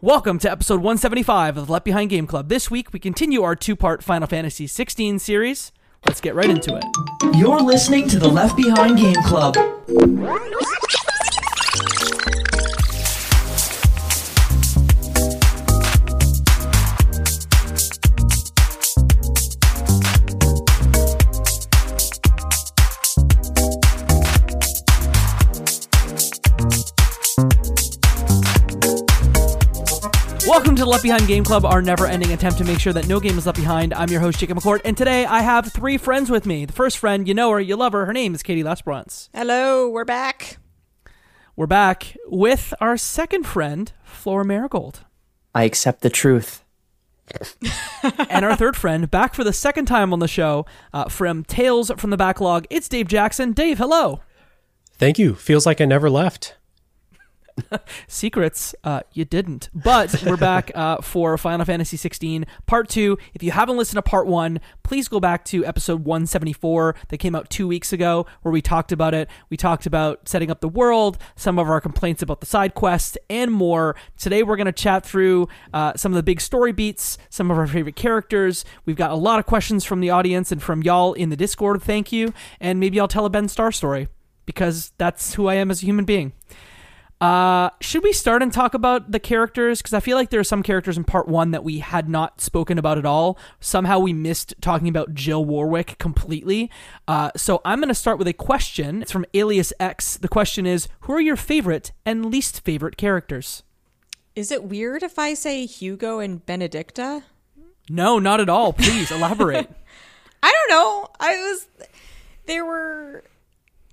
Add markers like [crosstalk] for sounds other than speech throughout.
Welcome to episode 175 of the Left Behind Game Club. This week we continue our two-part Final Fantasy 16 series. Let's get right into it. You're listening to the Left Behind Game Club. Welcome to the Left Behind Game Club, our never-ending attempt to make sure that no game is left behind. I'm your host, Jacob McCourt, and today I have three friends with me. The first friend, you know her, you love her. Her name is Katie Lesperance. Hello, we're back. We're back with our second friend, Flora Merigold. I accept the truth. [laughs] and our third friend, back for the second time on the show, uh, from Tales from the Backlog, it's Dave Jackson. Dave, hello. Thank you. Feels like I never left. [laughs] Secrets, uh, you didn't. But we're back uh, for Final Fantasy 16 Part 2. If you haven't listened to Part 1, please go back to episode 174 that came out two weeks ago where we talked about it. We talked about setting up the world, some of our complaints about the side quests, and more. Today we're going to chat through uh, some of the big story beats, some of our favorite characters. We've got a lot of questions from the audience and from y'all in the Discord. Thank you. And maybe I'll tell a Ben Starr story because that's who I am as a human being. Uh, should we start and talk about the characters? Because I feel like there are some characters in part one that we had not spoken about at all. Somehow we missed talking about Jill Warwick completely. Uh, so I'm going to start with a question. It's from Alias X. The question is Who are your favorite and least favorite characters? Is it weird if I say Hugo and Benedicta? No, not at all. Please elaborate. [laughs] I don't know. I was. There were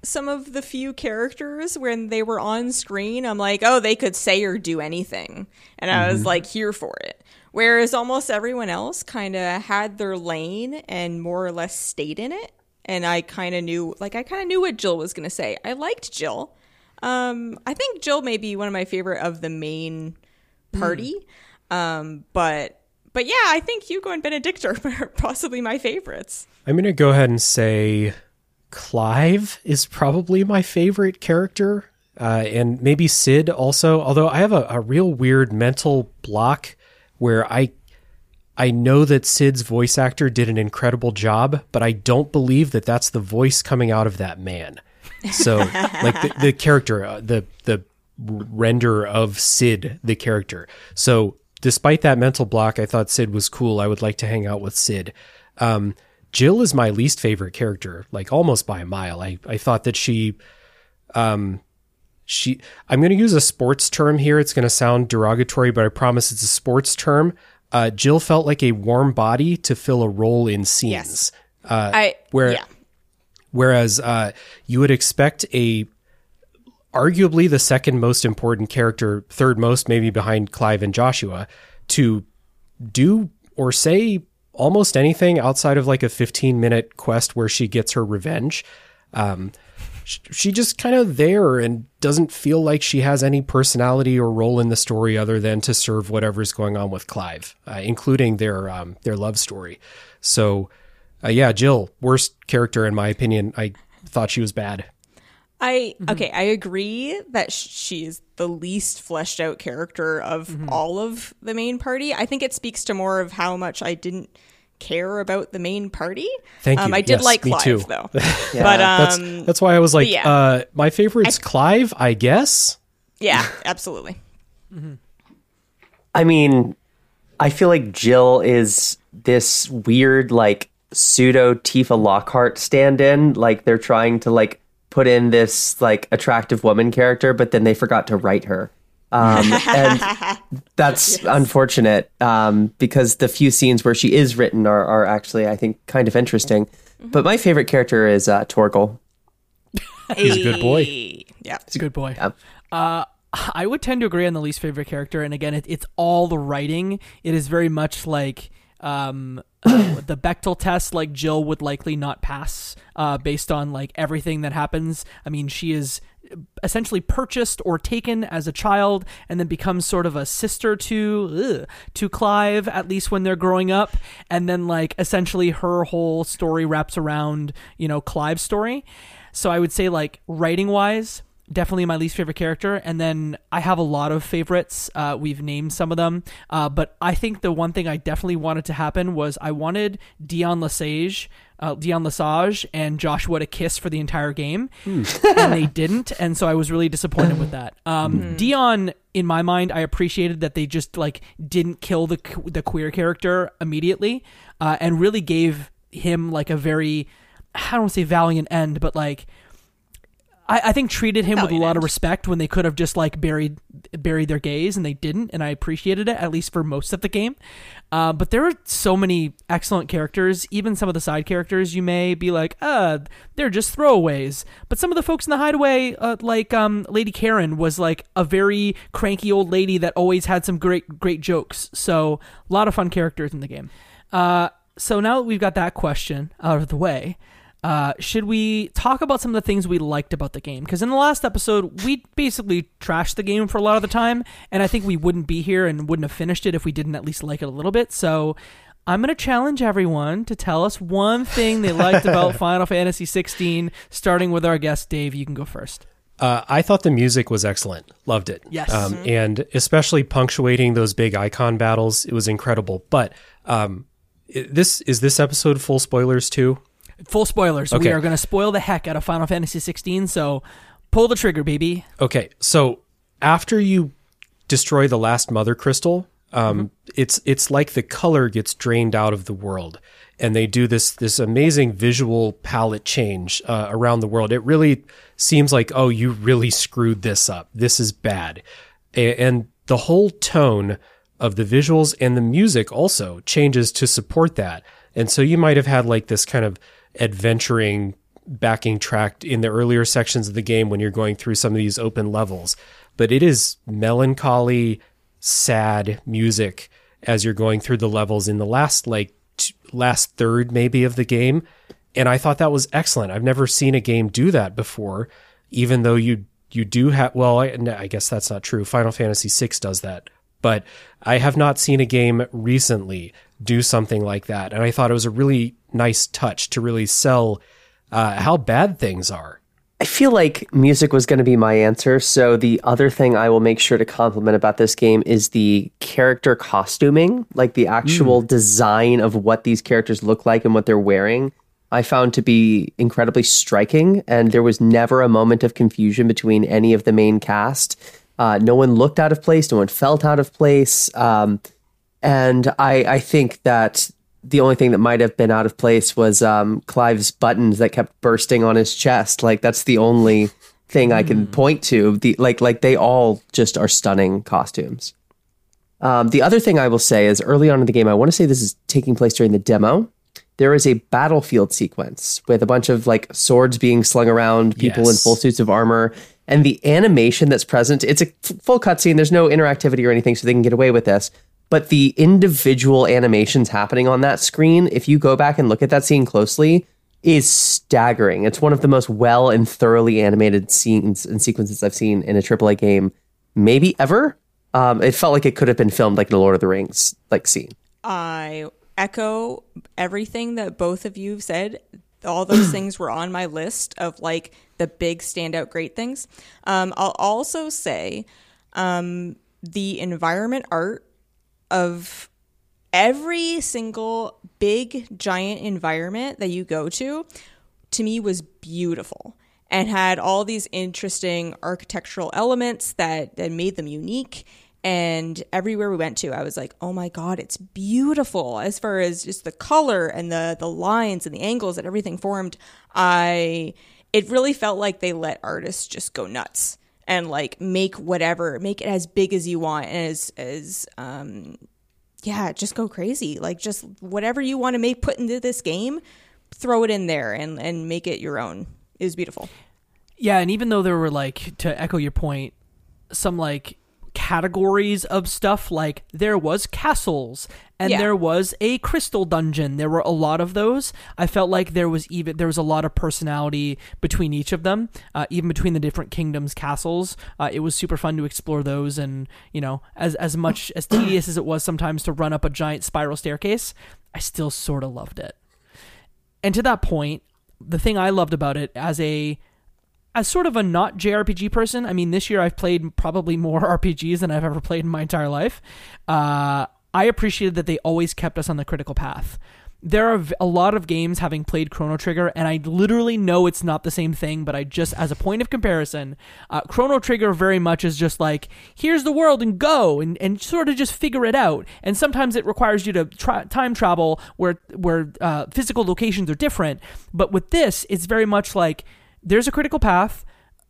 some of the few characters when they were on screen, I'm like, oh, they could say or do anything. And I was like, here for it. Whereas almost everyone else kind of had their lane and more or less stayed in it. And I kind of knew, like, I kind of knew what Jill was going to say. I liked Jill. Um, I think Jill may be one of my favorite of the main party. Um, but, but yeah, I think Hugo and Benedict are [laughs] possibly my favorites. I'm going to go ahead and say Clive is probably my favorite character. Uh, and maybe Sid also, although I have a, a real weird mental block where I I know that Sid's voice actor did an incredible job, but I don't believe that that's the voice coming out of that man. So, [laughs] like the, the character, uh, the the render of Sid, the character. So, despite that mental block, I thought Sid was cool. I would like to hang out with Sid. Um, Jill is my least favorite character, like almost by a mile. I, I thought that she, um, she, I'm going to use a sports term here. It's going to sound derogatory, but I promise it's a sports term. Uh, Jill felt like a warm body to fill a role in scenes. Yes. Uh, I, where, yeah. whereas, uh, you would expect a, arguably the second most important character, third most maybe behind Clive and Joshua, to do or say almost anything outside of like a 15 minute quest where she gets her revenge. Um, she just kind of there and doesn't feel like she has any personality or role in the story other than to serve whatever's going on with Clive, uh, including their um, their love story. So, uh, yeah, Jill, worst character in my opinion. I thought she was bad. I okay, I agree that sh- she's the least fleshed out character of all of the main party. I think it speaks to more of how much I didn't care about the main party. Thank Um, you. I did Yes, like me Clive too. though, [laughs] Yeah, but That's um, that's why I was like, yeah. uh, my favorite's Clive, I guess. yeah, [laughs] absolutely. I mean, I feel like Jill is this weird, like, pseudo Tifa Lockhart stand in. Like, they're trying to, like, put in this, like, attractive woman character, but then they forgot to write her. Um, and [laughs] that's unfortunate um, because the few scenes where she is written are, are actually, I think, kind of interesting. But my favorite character is uh, Torgal. He's a good boy. Yeah, he's a good boy. Yeah. Uh, I would tend to agree on the least favorite character, and again, it, it's all the writing. It is very much like um, uh, [coughs] the Bechdel test. Like Jill would likely not pass uh, based on like everything that happens. I mean, she is essentially purchased or taken as a child and then becomes sort of a sister to ugh, to Clive at least when they're growing up and then like essentially her whole story wraps around you know Clive's story so I would say like writing wise definitely my least favorite character. And then I have a lot of favorites. Uh, we've named some of them, uh, but I think the one thing I definitely wanted to happen was I wanted Dion Lesage. Uh, Dion Lesage and Joshua to kiss for the entire game, and they didn't, and so I was really disappointed with that. Um, Dion, in my mind, I appreciated that they just like didn't kill the the queer character immediately, uh, and really gave him like a very I don't want to say valiant end, but like I, I think treated him with a lot of respect when they could have just like buried buried their gays and they didn't, and I appreciated it at least for most of the game. Uh, but there are so many excellent characters. Even some of the side characters, you may be like, uh, they're just throwaways. But some of the folks in the hideaway, uh, like um, Lady Charon, was like a very cranky old lady that always had some great great jokes. So a lot of fun characters in the game. Uh, so now that we've got that question out of the way, uh, should we talk about some of the things we liked about the game? Because in the last episode, we basically trashed the game for a lot of the time, and I think we wouldn't be here and wouldn't have finished it if we didn't at least like it a little bit. So I'm going to challenge everyone to tell us one thing they liked [laughs] about Final Fantasy 16, starting with our guest, Dave. You can go first. Uh, I thought the music was excellent. Loved it. Yes. Um, and especially punctuating those big Eikon battles, it was incredible. But um, this is this episode full spoilers too. Full spoilers. We are going to spoil the heck out of Final Fantasy 16, so pull the trigger, baby. Okay, so after you destroy the last mother crystal, um, it's it's like the color gets drained out of the world, and they do this this amazing visual palette change uh, around the world. It really seems like oh, you really screwed this up. This is bad, and the whole tone of the visuals and the music also changes to support that. And so you might have had like this kind of adventuring backing track in the earlier sections of the game when you're going through some of these open levels. But it is melancholy, sad music as you're going through the levels in the last like t- last third maybe of the game. And I thought that was excellent. I've never seen a game do that before, even though you you do have well, I, I guess that's not true. Final Fantasy VI does that, but I have not seen a game recently do something like that. And I thought it was a really nice touch to really sell uh, how bad things are. I feel like music was going to be my answer. So the other thing I will make sure to compliment about this game is the character costuming, like the actual design of what these characters look like and what they're wearing. I found to be incredibly striking, and there was never a moment of confusion between any of the main cast. Uh, no one looked out of place. No one felt out of place. Um, and I, I think that the only thing that might have been out of place was um, Clive's buttons that kept bursting on his chest. Like that's the only thing I can point to. The like like they all just are stunning costumes. Um, the other thing I will say is early on in the game, I want to say this is taking place during the demo. There is a battlefield sequence with a bunch of like swords being slung around, people in full suits of armor, and the animation that's present. It's a f- full cutscene. There's no interactivity or anything, so they can get away with this. But the individual animations happening on that screen, if you go back and look at that scene closely, is staggering. It's one of the most well and thoroughly animated scenes and sequences I've seen in a AAA game, maybe ever. Um, it felt like it could have been filmed like in a Lord of the Rings like scene. I echo everything that both of you have said. All those [clears throat] things were on my list of like the big standout great things. Um, I'll also say um, the environment art of every single big giant environment that you go to to me was beautiful and had all these interesting architectural elements that, that made them unique. And everywhere we went to i was like oh my god it's beautiful. As far as just the color and the the lines and the angles that everything formed i it really felt like they let artists just go nuts and like make whatever make it as big as you want and as as um yeah, just go crazy. Like just whatever you want to make put into this game, throw it in there and and make it your own. It was beautiful. Yeah, and even though there were like to echo your point, some like categories of stuff like there was castles and Yeah. there was a crystal dungeon. There were a lot of those. I felt like there was even there was a lot of personality between each of them, uh, even between the different kingdoms' castles. Uh, it was super fun to explore those, and you know, as as much [coughs] as tedious as it was sometimes to run up a giant spiral staircase, I still sort of loved it. And to that point, the thing I loved about it as a as sort of a not JRPG person, I mean, this year I've played probably more [laughs] RPGs than I've ever played in my entire life. Uh, I appreciated that they always kept us on the critical path. There are a lot of games having played Chrono Trigger, and I literally know it's not the same thing, but I just, as a point of comparison, uh, Chrono Trigger very much is just like, here's the world and go, and, and sort of just figure it out. And sometimes it requires you to tra- time travel where, where uh, physical locations are different. But with this, it's very much like, there's a critical path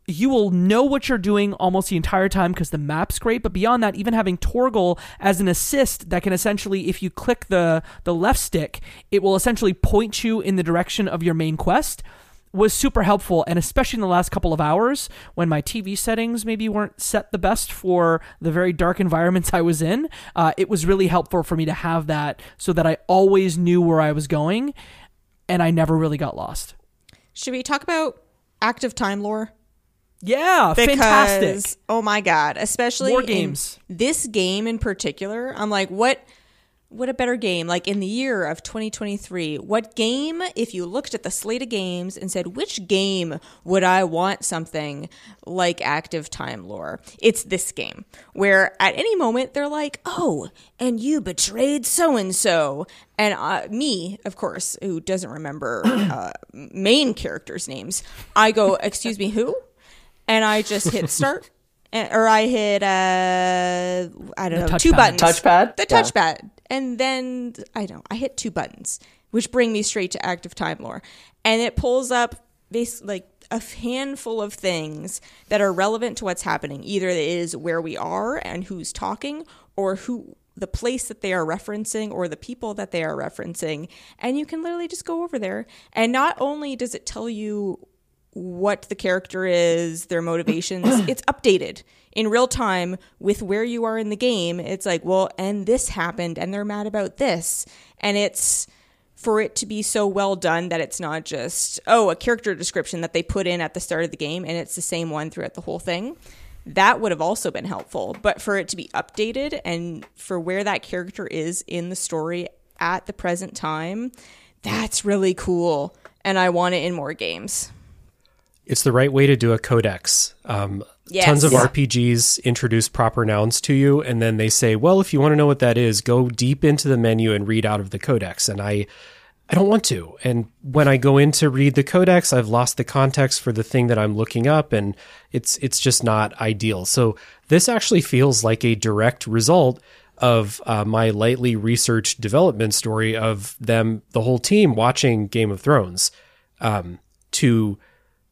you will know what you're doing almost the entire time because the map's great. But beyond that, even having Torgal as an assist that can essentially, if you click the the left stick, it will essentially point you in the direction of your main quest was super helpful and especially in the last couple of hours when my tv settings maybe weren't set the best for the very dark [laughs] environments i was in uh, it was really helpful for me to have that so that i always knew where i was going and i never really got lost Should we talk about active time lore? yeah Because fantastic oh my god, especially in games. this game in particular, I'm like, what? What a better game! Like in the year of 2023, what game? If you looked at the slate of games and said, which game would I want something like active time lore? It's this game where at any moment they're like, oh, and you betrayed so and so, and uh, me, of course, who doesn't remember uh, [clears throat] main characters' names, I go, excuse me, who? and I just hit start, and- or I hit uh, I don't The know two touchpad. buttons, Touchpad? the Yeah. And then I don't, I hit two buttons, which bring me straight to active time lore, and it pulls up bas like a handful of things that are relevant to what's happening. Either it is where we are and who's talking, or who the place that they are referencing or the people that they are referencing and you can literally just go over there and not only does it tell you what the character is, their motivations. [clears throat] it's updated in real time with where you are in the game. It's like, well, and this happened, and they're mad about this. And it's for it to be so well done that it's not just, oh, a character description that they put in at the start of the game and it's the same one throughout the whole thing. That would have also been helpful. But for it to be updated and for where that character is in the story at the present time, that's really cool. And I want it in more games. It's the right way to do a codex. Um, Yes. Tons of Yeah. RPGs introduce proper nouns to you, and then they say, "Well, if you want to know what that is, go deep into the menu and read out of the codex." And I, I don't want to. And when I go in to read the codex, I've lost the context for the thing that I'm looking up, and it's it's just not ideal. So this actually feels like a direct result of uh, my lightly researched development story of them, the whole team, watching Game of Thrones um, to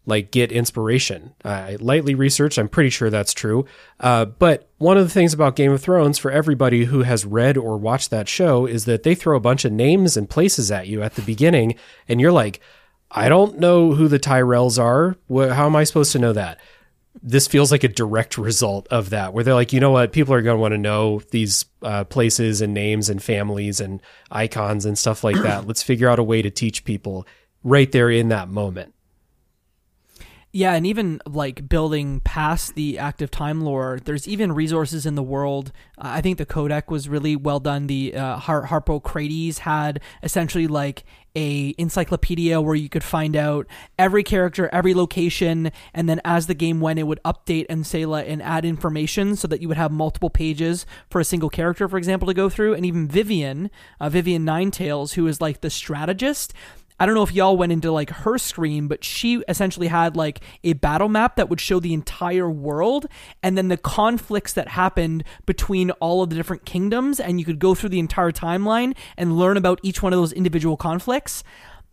like get inspiration. I lightly researched. I'm pretty sure that's true. Uh, but one of the things about Game of Thrones for everybody who has read or watched that show is that they throw a bunch of names and places at you at the beginning, and you're like, I don't know who the Tyrells are. How am I supposed to know that? This feels like a direct result of that, where they're like, you know what, people are going to want to know these uh, places and names and families and Eikons and stuff like that. Let's figure out a way to teach people right there in that moment. Yeah, and even like building past the active time lore, there's even resources in the world. Uh, I think the codec was really well done. The uh, Har- Harpocrates had essentially like a encyclopedia where you could find out every character, every location, and then as the game went, it would update and say like and add information so that you would have multiple pages for a single character, for example, to go through. And even Vivian, uh, Vivian Ninetails, who is like the strategist. I don't know if y'all went into like her screen, but she essentially had like a battle map that would show the entire world and then the conflicts that happened between all of the different kingdoms. And you could go through the entire timeline and learn about each one of those individual conflicts.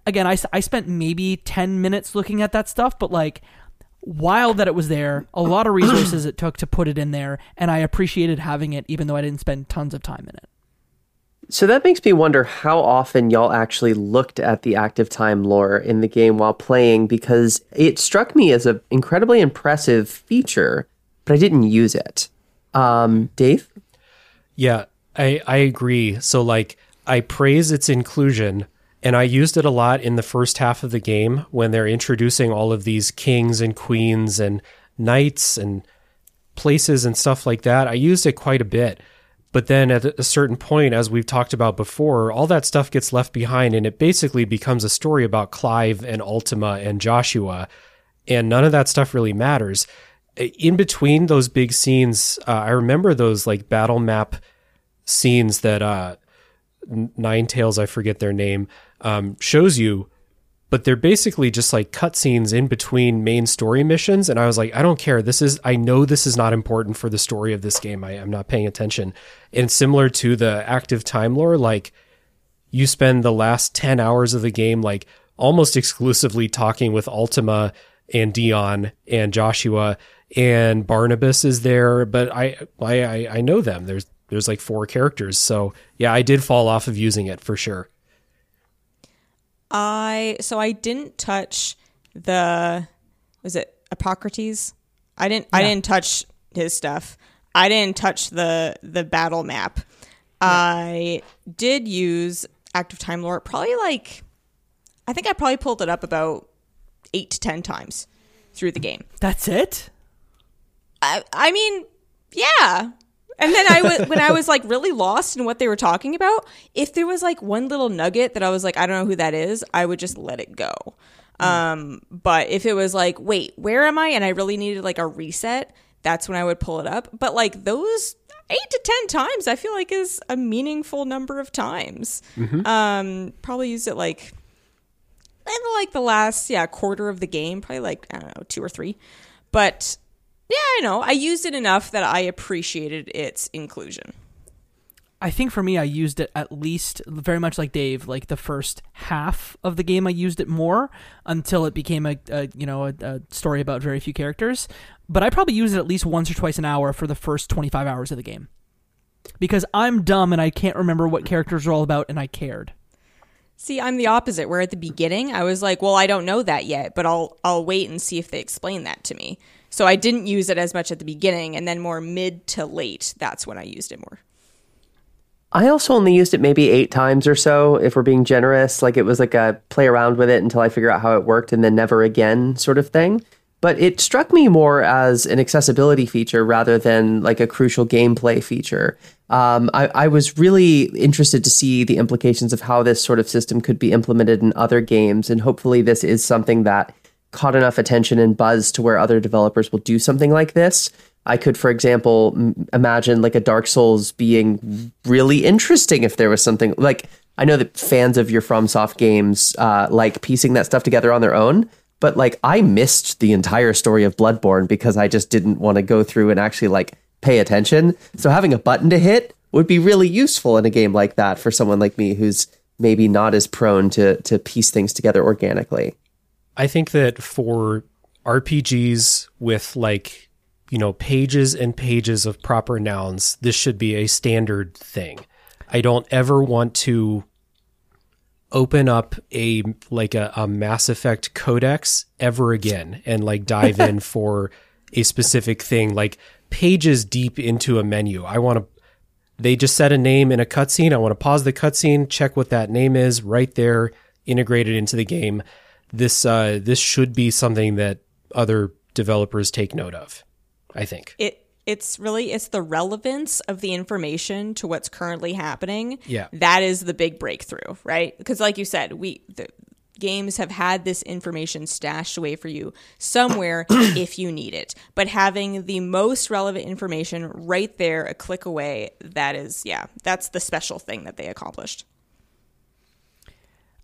Again, I, I spent maybe 10 minutes looking at that stuff, but like, wild that it was there, a lot of resources it took to put it in there, and I appreciated having it, even though I didn't spend tons of time in it. So that makes me wonder how often y'all actually looked at the active time lore in the game while playing because it struck me as an incredibly impressive feature, but I didn't use it. Um, Dave? Yeah, I I agree. So like I praise its inclusion and I used it a lot in the first half of the game when they're introducing all of these kings and queens and knights and places and stuff like that. I used it quite a bit. But then at a certain point, as we've talked about before, all that stuff gets left behind and it basically becomes a story about Clive and Ultima and Joshua. and none of that stuff really matters. In between those big scenes, uh, I remember those like battle map scenes that uh, Nine Tails, I forget their name, um, shows you, but they're basically just like cutscenes in between main story missions. And I was like, I don't care. This is, I know this is not important for the story of this game. I, I'm not paying attention. And similar to the active time lore, like you spend the last 10 hours of the game, like almost exclusively talking with Ultima and Dion and Joshua and Barnabas is there, but I, I- I know them. There's, there's like four characters. So yeah, I did fall off of using it for sure. I so I didn't touch the was it Hippocrates? I didn't I didn't touch his stuff. I didn't touch the the battle map. I did use active time lore probably like I think I probably pulled it up about 8 to 10 times through the game. That's it. I, I mean, yeah. And then I was when I was like really lost in what they were talking about. If there was like one little nugget that I was like, I don't know who that is, I would just let it go. Um, but if it was like, wait, where am I? And I really needed like a reset, that's when I would pull it up. But like those eight to ten times, I feel like is a meaningful number of times. Um, probably used it like in like the last yeah quarter of the game, probably like I don't know two or three. But yeah, I know I used it enough that I appreciated its inclusion. I think for me, I used it at least very much like Dave. Like the first half of the game, I used it more until it became a, a you know a, a story about very few characters. But I probably used it at least once or twice an hour for the first twenty five hours of the game because I'm dumb and I can't remember what characters are all about, and I cared. See, I'm the opposite. Where at the beginning I was like, well, I don't know that yet, but I'll I'll wait and see if they explain that to me. So I didn't use it as much at the beginning, and then more mid to late. That's when I used it more. I also only used it maybe eight times or so, if we're being generous. Like it was like a play around with it until I figure out how it worked and then never again sort of thing. But it struck me more as an accessibility feature rather than like a crucial gameplay feature. Um, I, I was really interested to see the implications of how this sort of system could be implemented in other games. And hopefully, this is something that caught enough attention and buzz to where other developers will do something like this. I could, for example, m- imagine like a Dark Souls being really interesting if there was something like I know that fans of your FromSoft games uh, like piecing that stuff together on their own, but like I missed the entire story of Bloodborne because I just didn't want to go through and actually like pay attention. So having a button to hit would be really useful in a game like that for someone like me who's maybe not as prone to to piece things together organically. I think that for RPGs with like, you know, pages and pages of proper nouns, this should be a standard thing. I don't ever want to open up a like a, a Mass Effect codex ever again and like dive in [laughs] for a specific thing like pages deep into a menu. I want to they just set a name in a cutscene. I want to pause the cutscene, check what that name is right there, integrated into the game. This uh, this should be something that other developers take note of. I think. It it's really it's the relevance of the information to what's currently happening. Yeah. that is the big breakthrough, right? Because like you said, we the games have had this information stashed away for you somewhere [coughs] if you need it. But having the most relevant information right there, a click away, that is yeah, that's the special thing that they accomplished.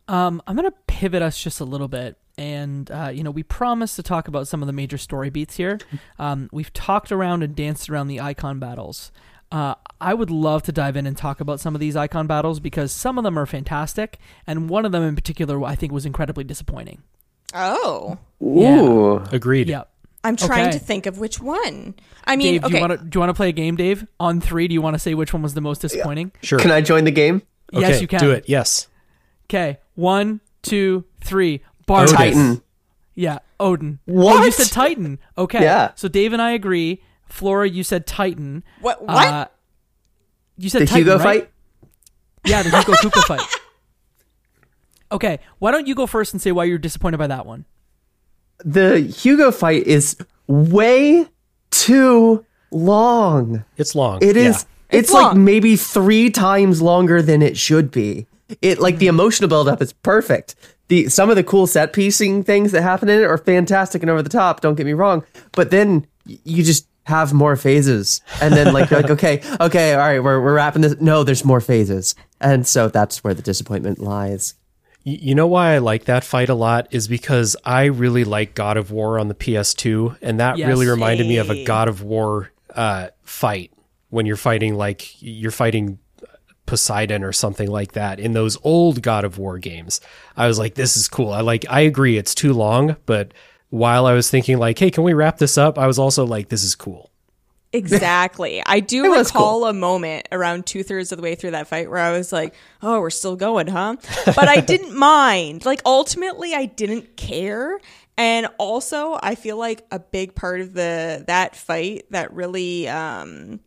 Um, I'm gonna pivot us just a little bit, and uh, you know, we promised to talk about some of the major story beats here. [laughs] Um, we've talked around and danced around the Eikon battles. Uh, I would love to dive in and talk about some of these Eikon battles because some of them are fantastic, and one of them in particular I think was incredibly disappointing. Oh, Ooh. Agreed. Yep. I'm trying Okay. to think of which one. I mean, Dave, do okay, you want to do you want to play a game, Dave? On three, do you want to say which one was the most disappointing? Sure. Can I join the game? Yes, you can. Do it. Yes. Okay, one, two, three. Barbie. Titan. Yeah, Odin. Oh, you said Titan. Okay. Yeah. So Dave and I agree. Flora, you said Titan. what? What? Uh, you said The Titan, Hugo right? fight? Yeah, the Hugo Kupka [laughs] fight. Okay, why don't you go first and say why you're disappointed by that one? The Hugo fight is way too long. It's long. It is. Yeah. It's, It's like maybe three times longer than it should be. It like the emotional buildup is perfect, the some of the cool set piecing things that happen in it are fantastic and over the top. Don't get me wrong, but then you just have more phases, and then like you're like, okay, okay, all right, we're we're wrapping this. No, there's more phases, and so that's where the disappointment lies. You know why I like that fight a lot is because I really like God of War on the PS2, and that Yes. really reminded me of a God of War uh, fight when you're fighting like you're fighting Poseidon or something like that in those old God of War games. I was like, this is cool. I like. I agree, it's too long, but while I was thinking like, hey, can we wrap this up? I was also like, this is cool. Exactly. [laughs] I do recall a moment around two thirds of the way through that fight where I was like, oh, we're still going, huh? But I didn't [laughs] mind. Like, ultimately, I didn't care. And also, I feel like a big part of the that fight that really um,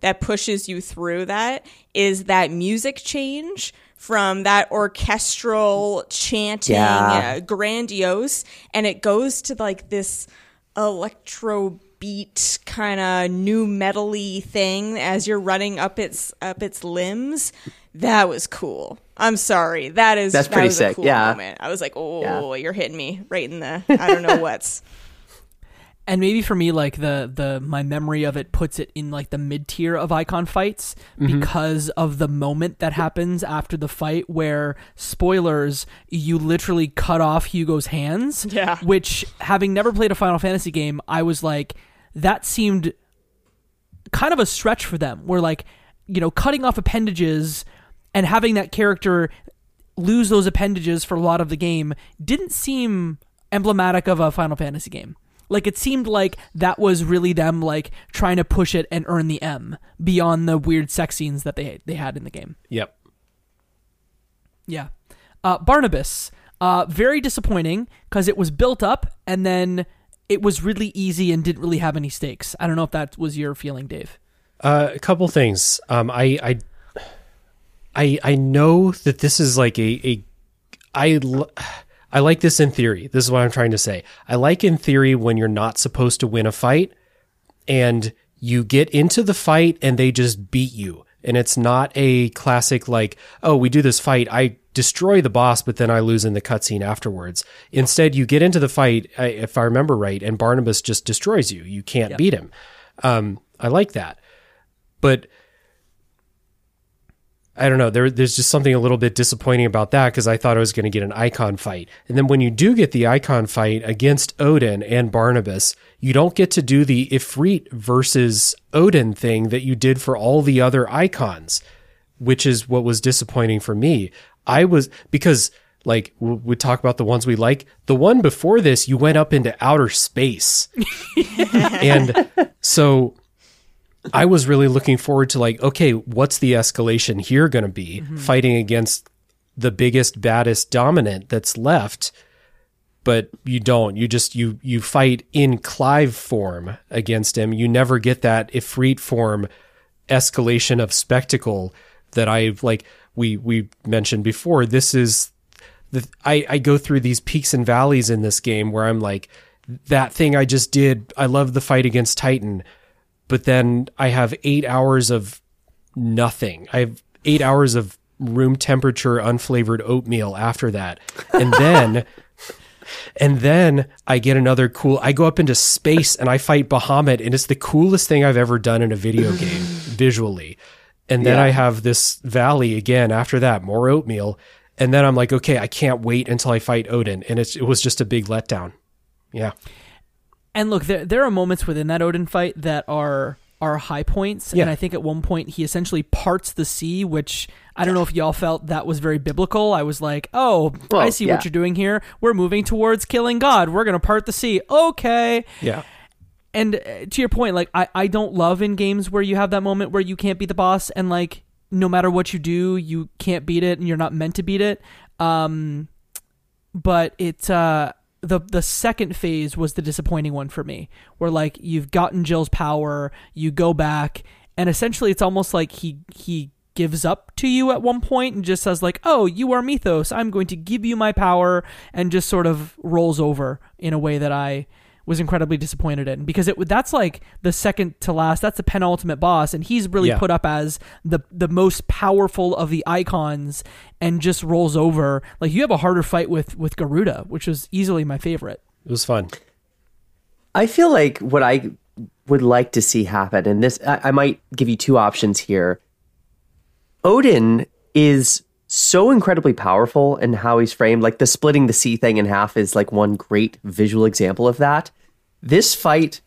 that pushes you through that is that music change from that orchestral chanting, Yeah. uh, grandiose, and it goes to like this electro beat kind of new metally thing as you're running up its up its limbs. That was cool. I'm sorry. That is That's that pretty was sick, A cool yeah. moment. I was like, oh, Yeah. you're hitting me right in the I don't know [laughs] what's. And maybe for me like the the my memory of it puts it in like the mid tier of Eikon fights mm-hmm. because of the moment that happens after the fight where spoilers you literally cut off Hugo's hands Yeah. which having never played a Final Fantasy game I was like that seemed kind of a stretch for them where like you know cutting off appendages and having that character lose those appendages for a lot of the game didn't seem emblematic of a Final Fantasy game. Like it seemed like that was really them like trying to push it and earn the M beyond the weird sex scenes that they they had in the game. Yep. Yeah. Uh, Barnabas, uh, very disappointing because it was built up and then it was really easy and didn't really have any stakes. I don't know if that was your feeling, Dave. Uh, a couple things. Um, I, I, I, I know that this is like a, a, I, l- I like this in theory. This is what I'm trying to say. I like in theory when you're not supposed to win a fight and you get into the fight and they just beat you. And it's not a classic like, oh, we do this fight. I destroy the boss, but then I lose in the cutscene afterwards. Instead, you get into the fight, if I remember right, and Barnabas just destroys you. You can't beat him. Um, I like that but I don't know. There, there's just something a little bit disappointing about that because I thought I was going to get an Eikon fight, and then when you do get the Eikon fight against Odin and Barnabas, you don't get to do the Ifrit versus Odin thing that you did for all the other Eikons, which is what was disappointing for me. I was because like we we talk about the ones we like. The one before this, you went up into outer space, [laughs] and so I was really looking forward to like, okay, what's the escalation here going to be? Mm-hmm. Fighting against the biggest, baddest dominant that's left, but you don't. You just you you fight in Clive form against him. You never get that Ifrit form escalation of spectacle that I've like. We we mentioned before. This is the I I go through these peaks and valleys in this game where I'm like that thing I just did. I love the fight against Titan but then I have eight hours of nothing. I have eight hours of room temperature unflavored oatmeal after that. And then [laughs] and then I get another cool I go up into space and I fight Bahamut and it's the coolest thing I've ever done in a video game [laughs] visually. And then Yeah. I have this valley again after that, more oatmeal. And then I'm like, okay, I can't wait until I fight Odin. And it's, it was just a big letdown. Yeah. And look, there there are moments within that Odin fight that are are high points, Yeah. and I think at one point he essentially parts the sea, which I don't know if y'all felt that was very biblical. I was like, oh, I see yeah. what you're doing here. We're moving towards killing God. We're gonna part the sea. Okay. Yeah. And uh, to your point, like I I don't love in games where you have that moment where you can't beat the boss, and like no matter what you do, you can't beat it, and you're not meant to beat it. Um, but it uh the the second phase was the disappointing one for me where like you've gotten Jill's power you go back and essentially it's almost like he he gives up to you at one point and just says like oh you are mythos i'm going to give you my power and just sort of rolls over in a way that i was incredibly disappointed in because it that's like the second to last. That's the penultimate boss, and he's really Yeah. put up as the the most powerful of the Eikons, and just rolls over. Like you have a harder fight with with Garuda, which was easily my favorite. It was fun. I feel like what I would like to see happen, and this I, I might give you two options here. Odin is so incredibly powerful in how he's framed. Like the splitting the sea thing in half is like one great visual example of that. This fight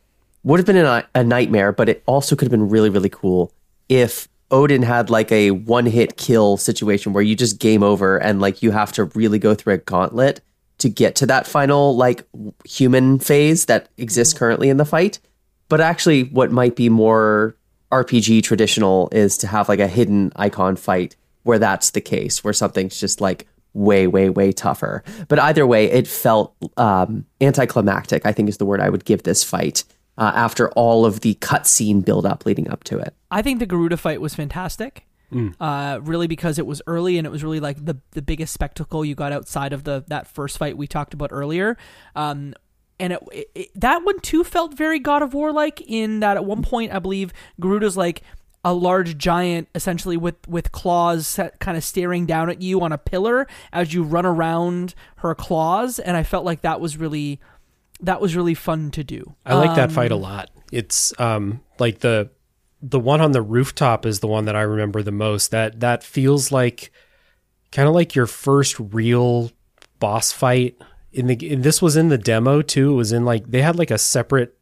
would have been a, a nightmare, but it also could have been really, really cool if Odin had like a one hit kill situation where you just game over and like you have to really go through a gauntlet to get to that final like human phase that exists mm-hmm. currently in the fight. But actually, what might be more RPG traditional is to have like a hidden Eikon fight where that's the case, where something's just like way, way, way tougher. But either way, it felt um, anticlimactic, I think is the word I would give this fight uh, after all of the cutscene build up leading up to it. I think the Garuda fight was fantastic. Uh, really because it was early and it was really like the the biggest spectacle you got outside of the that first fight we talked about earlier. Um, and it, it, it- that one too felt very God of War like in that at one point I believe Garuda's like a large giant essentially with with claws set, kind of staring down at you on a pillar as you run around her claws and I felt like that was really that was really fun to do. I like that Um, fight a lot. It's um like the the one on the rooftop is the one that I remember the most. That that feels like kind of like your first real boss fight in the and this was in the demo too. It was in like they had like a separate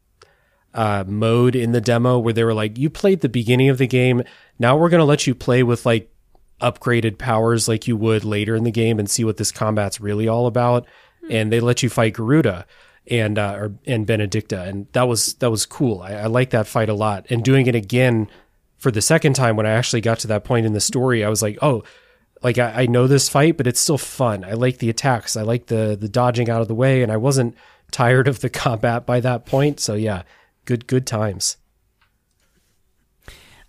uh mode in the demo where they were like you played the beginning of the game. Now we're going to let you play with like upgraded powers like you would later in the game and see what this combat's really all about. And they let you fight Garuda and uh, or and Benedicta, and that was that was cool. I, I like that fight a lot. And doing it again for the second time when I actually got to that point in the story, I was like, oh, like I, I know this fight, but it's still fun. I like the attacks. I like the the dodging out of the way, and I wasn't tired of the [laughs] combat by that point. So yeah, good good times.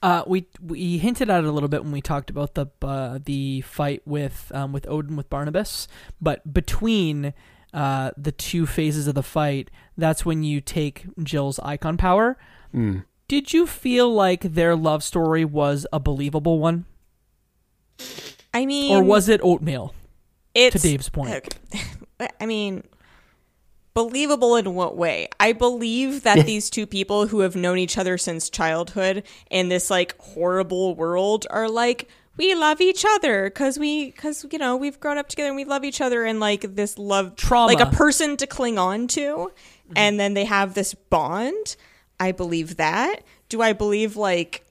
Uh, we we hinted at it a little bit when we talked about the uh, the fight with um, with Odin with Barnabas, but between uh, the two phases of the fight, that's when you take Jill's Eikon power. Did you feel like their love story was a believable one, I mean, or was it oatmeal? it's, to Dave's point. Okay. [laughs] I mean, believable in what way? I believe that these two people who have known each other since childhood in this like horrible world are like we love each other because we because you know we've grown up together and we love each other and like this love Trauma. like a person to cling on to. Mm-hmm. And then they have this bond. I believe that. Do i believe like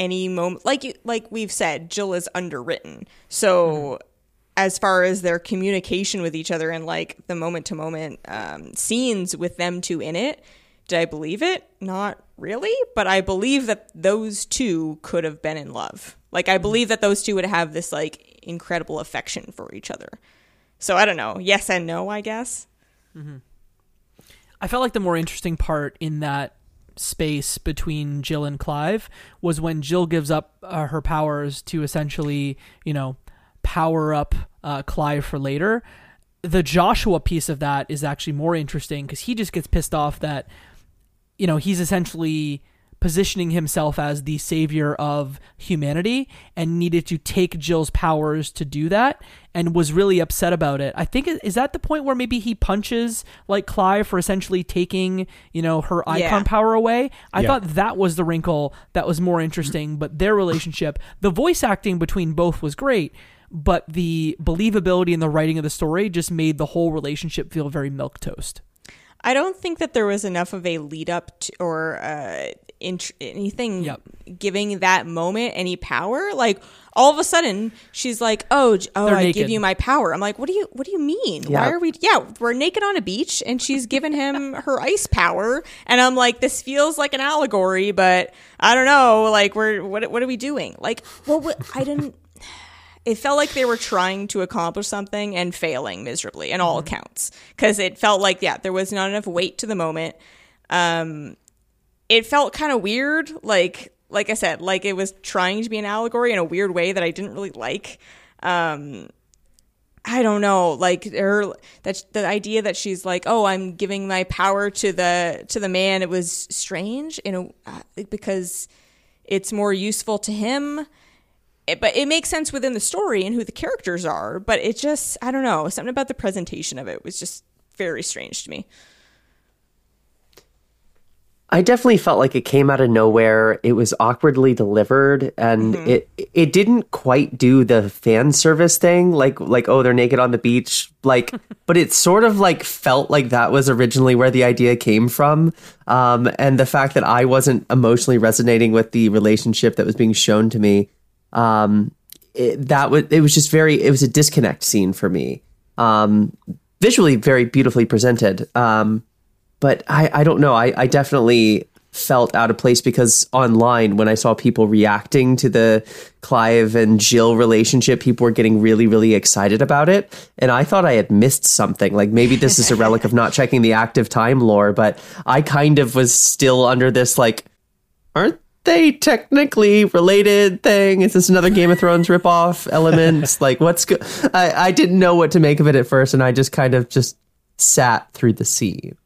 any moment like you- like we've said jill is underwritten. So mm-hmm. As far as their communication with each other and like the moment to moment scenes with them two in it did i believe it? Not really but i believe that those two could have been in love. Like i believe that those two would have this like incredible affection for each other. So i don't know. Yes and no i guess. I felt like the more interesting part in that space between Jill and Clive was when Jill gives up uh, her powers to essentially, you know, power up uh, Clive for later. The Joshua piece of that is actually more interesting because he just gets pissed off that, you know, he's essentially positioning himself as the savior of humanity and needed to take Jill's powers to do that and was really upset about it. I think is that the point where maybe he punches like Clive for essentially taking, you know, her Eikon Yeah. power away. I Yeah. thought that was the wrinkle that was more interesting, but their relationship, the voice acting between both was great, but the believability and the writing of the story just made the whole relationship feel very milk toast. I don't think that there was enough of a lead up to, or uh, int- anything Yep. giving that moment any power. Like all of a sudden, she's like, "Oh, oh, They're I naked. give you my power." I'm like, "What do you What do you mean? Yeah. Why are we? Yeah, we're naked on a beach, and she's given him [laughs] her ice power." And I'm like, "This feels like an allegory, but I don't know. Like, we're what What are we doing? Like, well, what, I didn't." It felt like they were trying to accomplish something and failing miserably in all accounts because it felt like yeah there was not enough weight to the moment um it felt kind of weird like like i said like it was trying to be an allegory in a weird way that i didn't really like um I don't know, like her that the idea that she's like, oh, I'm giving my power to the to the man. It was strange, you uh, because it's more useful to him. It, but it makes sense within the story and who the characters are. But it just, I don't know, something about the presentation of it was just very strange to me. I definitely felt like it came out of nowhere. It was awkwardly delivered, and Mm-hmm. it it didn't quite do the fan service thing, like like oh they're naked on the beach, like. [laughs] but it sort of like felt like that was originally where the idea came from, um, and the fact that I wasn't emotionally resonating with the relationship that was being shown to me, um, it, that was it was just very it was a disconnect scene for me. Um, visually very beautifully presented. Um, but I, I don't know. I, I definitely felt out of place because online, when I saw people reacting to the Clive and Jill relationship, people were getting really, really excited about it. And I thought I had missed something. Like maybe this is a relic of not checking the active time lore, but I kind of was still under this like, aren't they technically related thing? Is this another Game of Thrones ripoff element? [laughs] like what's good? I, I didn't know what to make of it at first, and I just kind of just sat through the scene.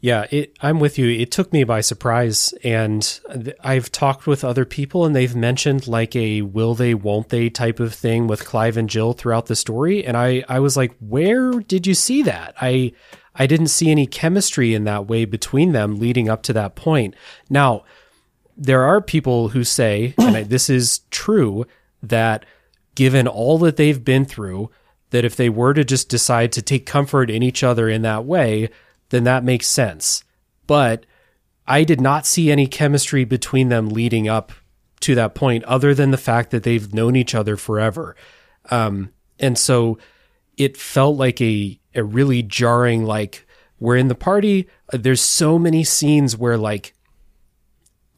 Yeah, it, I'm with you. It took me by surprise, and I've talked with other people, and they've mentioned like a will they, won't they type of thing with Clive and Jill throughout the story, and I, I was like, where did you see that? I, I didn't see any chemistry in that way between them leading up to that point. Now, there are people who say, and I, this is true, that given all that they've been through, that if they were to just decide to take comfort in each other in that way, then that makes sense. But I did not see any chemistry between them leading up to that point, other than the fact that they've known each other forever. Um, and so it felt like a, a really jarring, like, we're in the party. uh, There's so many scenes where, like,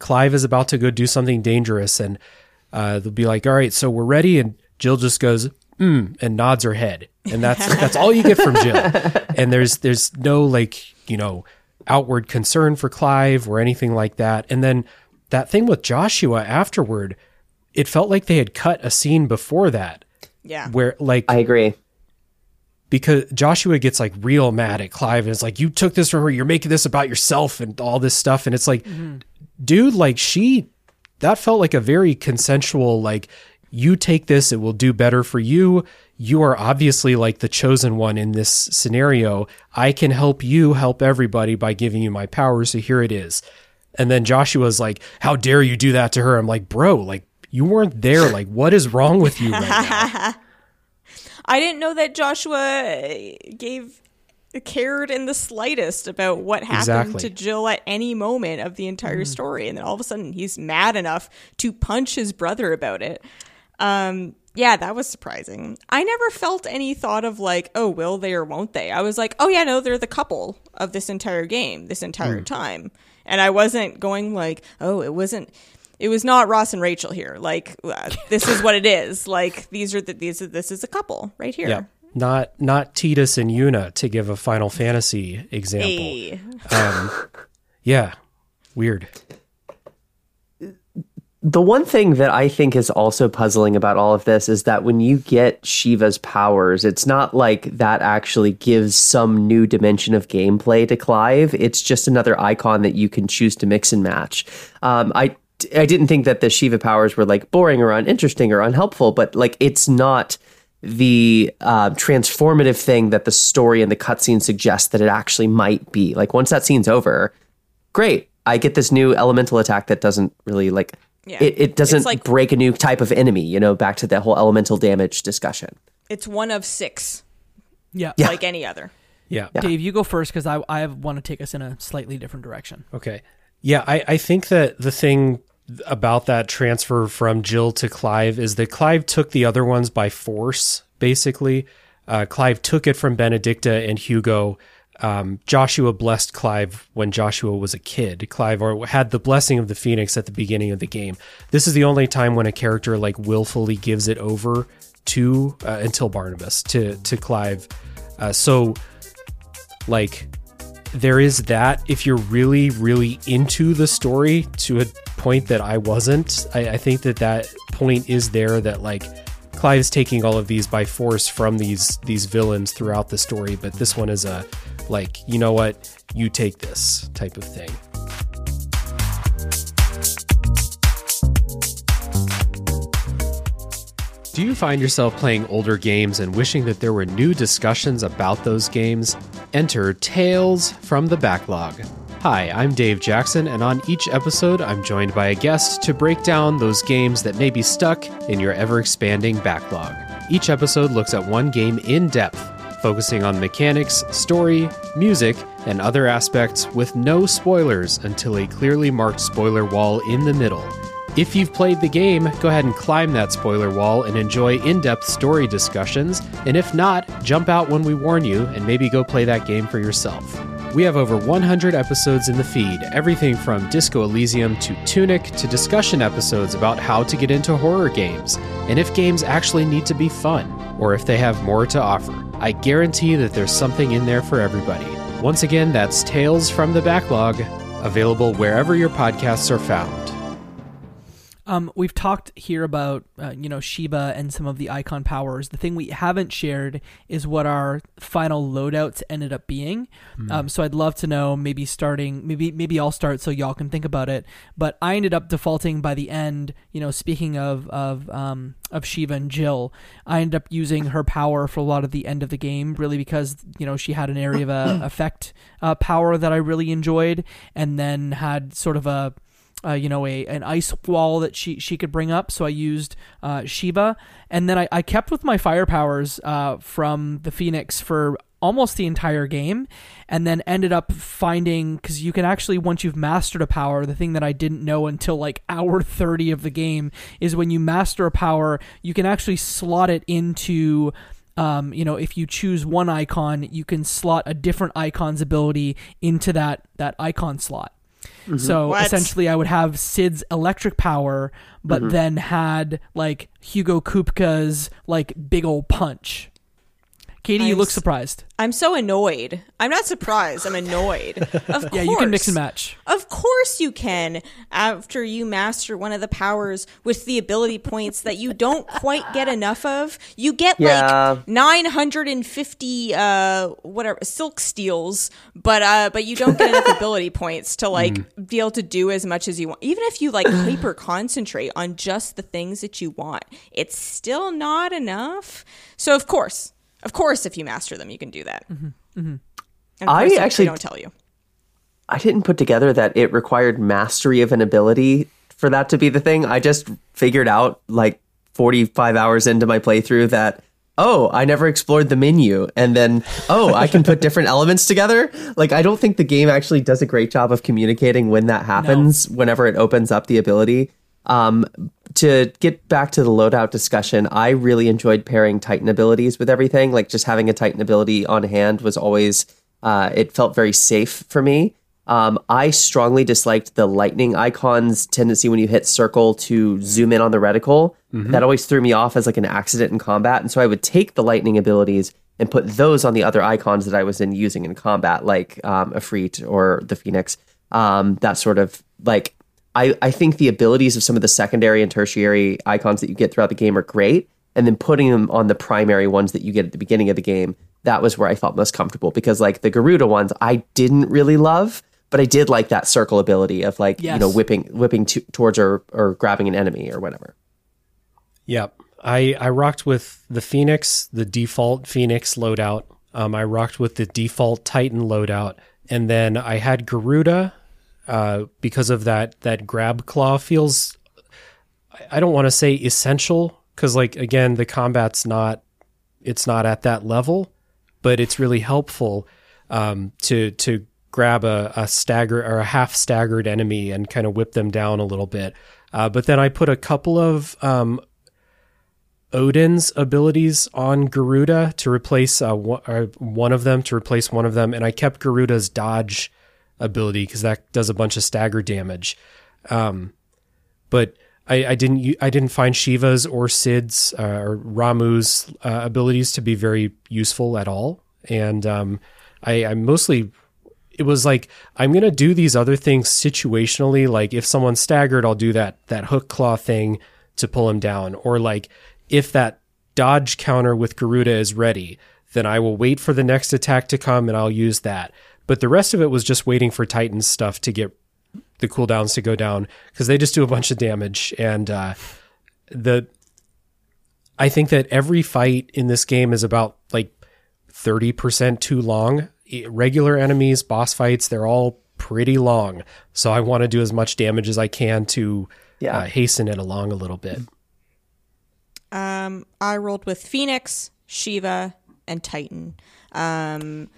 Clive is about to go do something dangerous, and uh, they'll be like, "All right, so we're ready," and Jill just goes, "Mm," and nods her head, and that's [laughs] that's all you get from Jill. And there's there's no like you know outward concern for Clive or anything like that. And then that thing with Joshua afterward, it felt like they had cut a scene before that Yeah. where like I agree. Because Joshua gets like real mad at Clive and it's like, "You took this from her. You're making this about yourself and all this stuff." And it's like, dude, like she, that felt like a very consensual. Like, you take this, it will do better for you. You are obviously like the chosen one in this scenario. I can help you help everybody by giving you my power. So here it is. And then Joshua's like, "How dare you do that to her?" I'm like, "Bro, like." You weren't there. Like, what is wrong with you right now? [laughs] I didn't know that Joshua uh, gave cared in the slightest about what happened Exactly. to Jill at any moment of the entire mm-hmm. story, and then all of a sudden he's mad enough to punch his brother about it. Um, yeah, that was surprising. I never felt any thought of like, oh, will they or won't they? I was like, oh yeah, no, they're the couple of this entire game, this entire mm. time, and I wasn't going like, oh, it wasn't. It was not Ross and Rachel here. Like uh, this is what it is. [laughs] Like these are the these are this is a couple right here. Yeah. Not not Tidus and Yuna to give a Final Fantasy example. Hey. Yeah. Weird. The one thing that I think is also puzzling about all of this is that when you get Shiva's powers, it's not like that actually gives some new dimension of gameplay to Clive. It's just another Eikon that you can choose to mix and match. Um, I I didn't think that the Shiva powers were like boring or uninteresting or unhelpful, but like it's not the uh, transformative thing that the story and the cutscene suggests that it actually might be. Like once that scene's over, great. I get this new elemental attack that doesn't really like Yeah. it, it doesn't It's like- break a new type of enemy, you know, back to that whole elemental damage discussion. It's one of six, Yeah. like any other. Yeah. Dave, you go first because I I want to take us in a slightly different direction. Okay. Yeah, I, I think that the thing about that transfer from Jill to Clive is that Clive took the other ones by force, basically. Uh, Clive took it from Benedicta and Hugo. Um, Joshua blessed Clive when Joshua was a kid. Clive had the blessing of the Phoenix at the beginning of the game. This is the only time when a character like willfully gives it over to uh, until Barnabas to to Clive. Uh, so like there is that if you're really really into the story to a point that i wasn't i, I think that that point is there that like Clive's taking all of these by force from these these villains throughout the story, but this one is a like, you know what, you take this type of thing. Do you find yourself playing older games and wishing that there were new discussions about those games? Enter Tales from the Backlog. Hi, I'm Dave Jackson, and on each episode, I'm joined by a guest to break down those games that may be stuck in your ever expanding backlog. Each episode looks at one game in depth, focusing on mechanics, story, music, and other aspects with no spoilers until a clearly marked spoiler wall in the middle. If you've played the game, go ahead and climb that spoiler wall and enjoy in depth story discussions, and if not, jump out when we warn you and maybe go play that game for yourself. We have over 100 episodes in the feed, everything from Disco Elysium to Tunic to discussion episodes about how to get into horror games, and if games actually need to be fun, or if they have more to offer. I guarantee that there's something in there for everybody. Once again, that's Tales from the Backlog, available wherever your podcasts are found. Um, we've talked here about uh, you know Shiva and some of the Eikon powers. The thing we haven't shared is what our final loadouts ended up being. Um, so I'd love to know. Maybe starting, maybe maybe I'll start so y'all can think about it. But I ended up defaulting by the end. You know, speaking of of um, of Shiva and Jill, I ended up using her power for a lot of the end of the game, really because you know she had an area of uh, [clears throat] effect uh, power that I really enjoyed, and then had sort of a uh, you know, a an ice wall that she she could bring up. So I used uh, Shiva, and then I, I kept with my fire powers uh, from the Phoenix for almost the entire game, and then ended up finding because you can actually once you've mastered a power, the thing that I didn't know until like [laughs] hour thirty of the game is when you master a power, you can actually slot it into. Um, you know, if you choose one Eikon, you can slot a different Eikon's ability into that that Eikon slot. Mm-hmm. So What? essentially, I would have Sid's electric power, but mm-hmm. then had like Hugo Kupka's like big old punch. Katie, you look Nice. surprised. I'm so annoyed. I'm not surprised. I'm annoyed. [laughs] Of Yeah, you can mix course. and match. Of course you can. After you master one of the powers with the ability points that you don't quite get enough of, you get Yeah. like 950 uh whatever silk steals, but uh but you don't get enough [laughs] ability points to like be able to do as much as you want. Even if you like [sighs] hyper concentrate on just the things that you want, it's still not enough. So of course, of course if you master them, you can do that. And of I actually- don't tell you. I didn't put together that it required mastery of an ability for that to be the thing. I just figured out like 45 hours into my playthrough that oh, I never explored the menu and then oh, I can put different [laughs] elements together. Like I don't think the game actually does a great job of communicating when that happens whenever it opens up the ability. Um to get back to the loadout discussion, I really enjoyed pairing Titan abilities with everything. Like just having a Titan ability on hand was always uh, it felt very safe for me. Um, I strongly disliked the lightning Eikon's tendency when you hit circle to zoom in on the reticle. That always threw me off as like an accident in combat. And so I would take the lightning abilities and put those on the other Eikons that I was in using in combat, like um, Ifrit or the Phoenix. Um, that sort of like, I, I think the abilities of some of the secondary and tertiary Eikons that you get throughout the game are great. And then putting them on the primary ones that you get at the beginning of the game, that was where I felt most comfortable because like the Garuda ones, I didn't really love, but I did like that circle ability of like you know whipping whipping to, towards or or grabbing an enemy or whatever. Yep. I, I rocked with the Phoenix, the default Phoenix loadout. Um, I rocked with the default Titan loadout. And then I had Garuda uh, because of that, that grab claw feels, I- don't want to say essential because, like, again, the combat's not, it's not at that level, but it's really helpful um, to, to grab a, a stagger or a half staggered enemy and kind of whip them down a little bit. Uh, but then I put a couple of um, Odin's abilities on Garuda to replace uh, one, uh, one of them to replace one of them, and I kept Garuda's dodge ability because that does a bunch of stagger damage. Um, but I, I didn't I didn't find Shiva's or Sid's uh, or Ramuh's uh, abilities to be very useful at all, and um, I, I mostly it was like I'm gonna do these other things situationally. Like if someone's staggered, I'll do that that hook claw thing to pull him down, or like if that dodge counter with Garuda is ready, then I will wait for the next attack to come and I'll use that. But the rest of it was just waiting for Titan's stuff to get the cooldowns to go down because they just do a bunch of damage and uh, the I think that every fight in this game is about like 30% too long. Regular enemies, boss fights, they're all pretty long. So I want to do as much damage as I can to Yeah. uh, hasten it along a little bit. Um, I rolled with Phoenix, Shiva, and Titan. Um,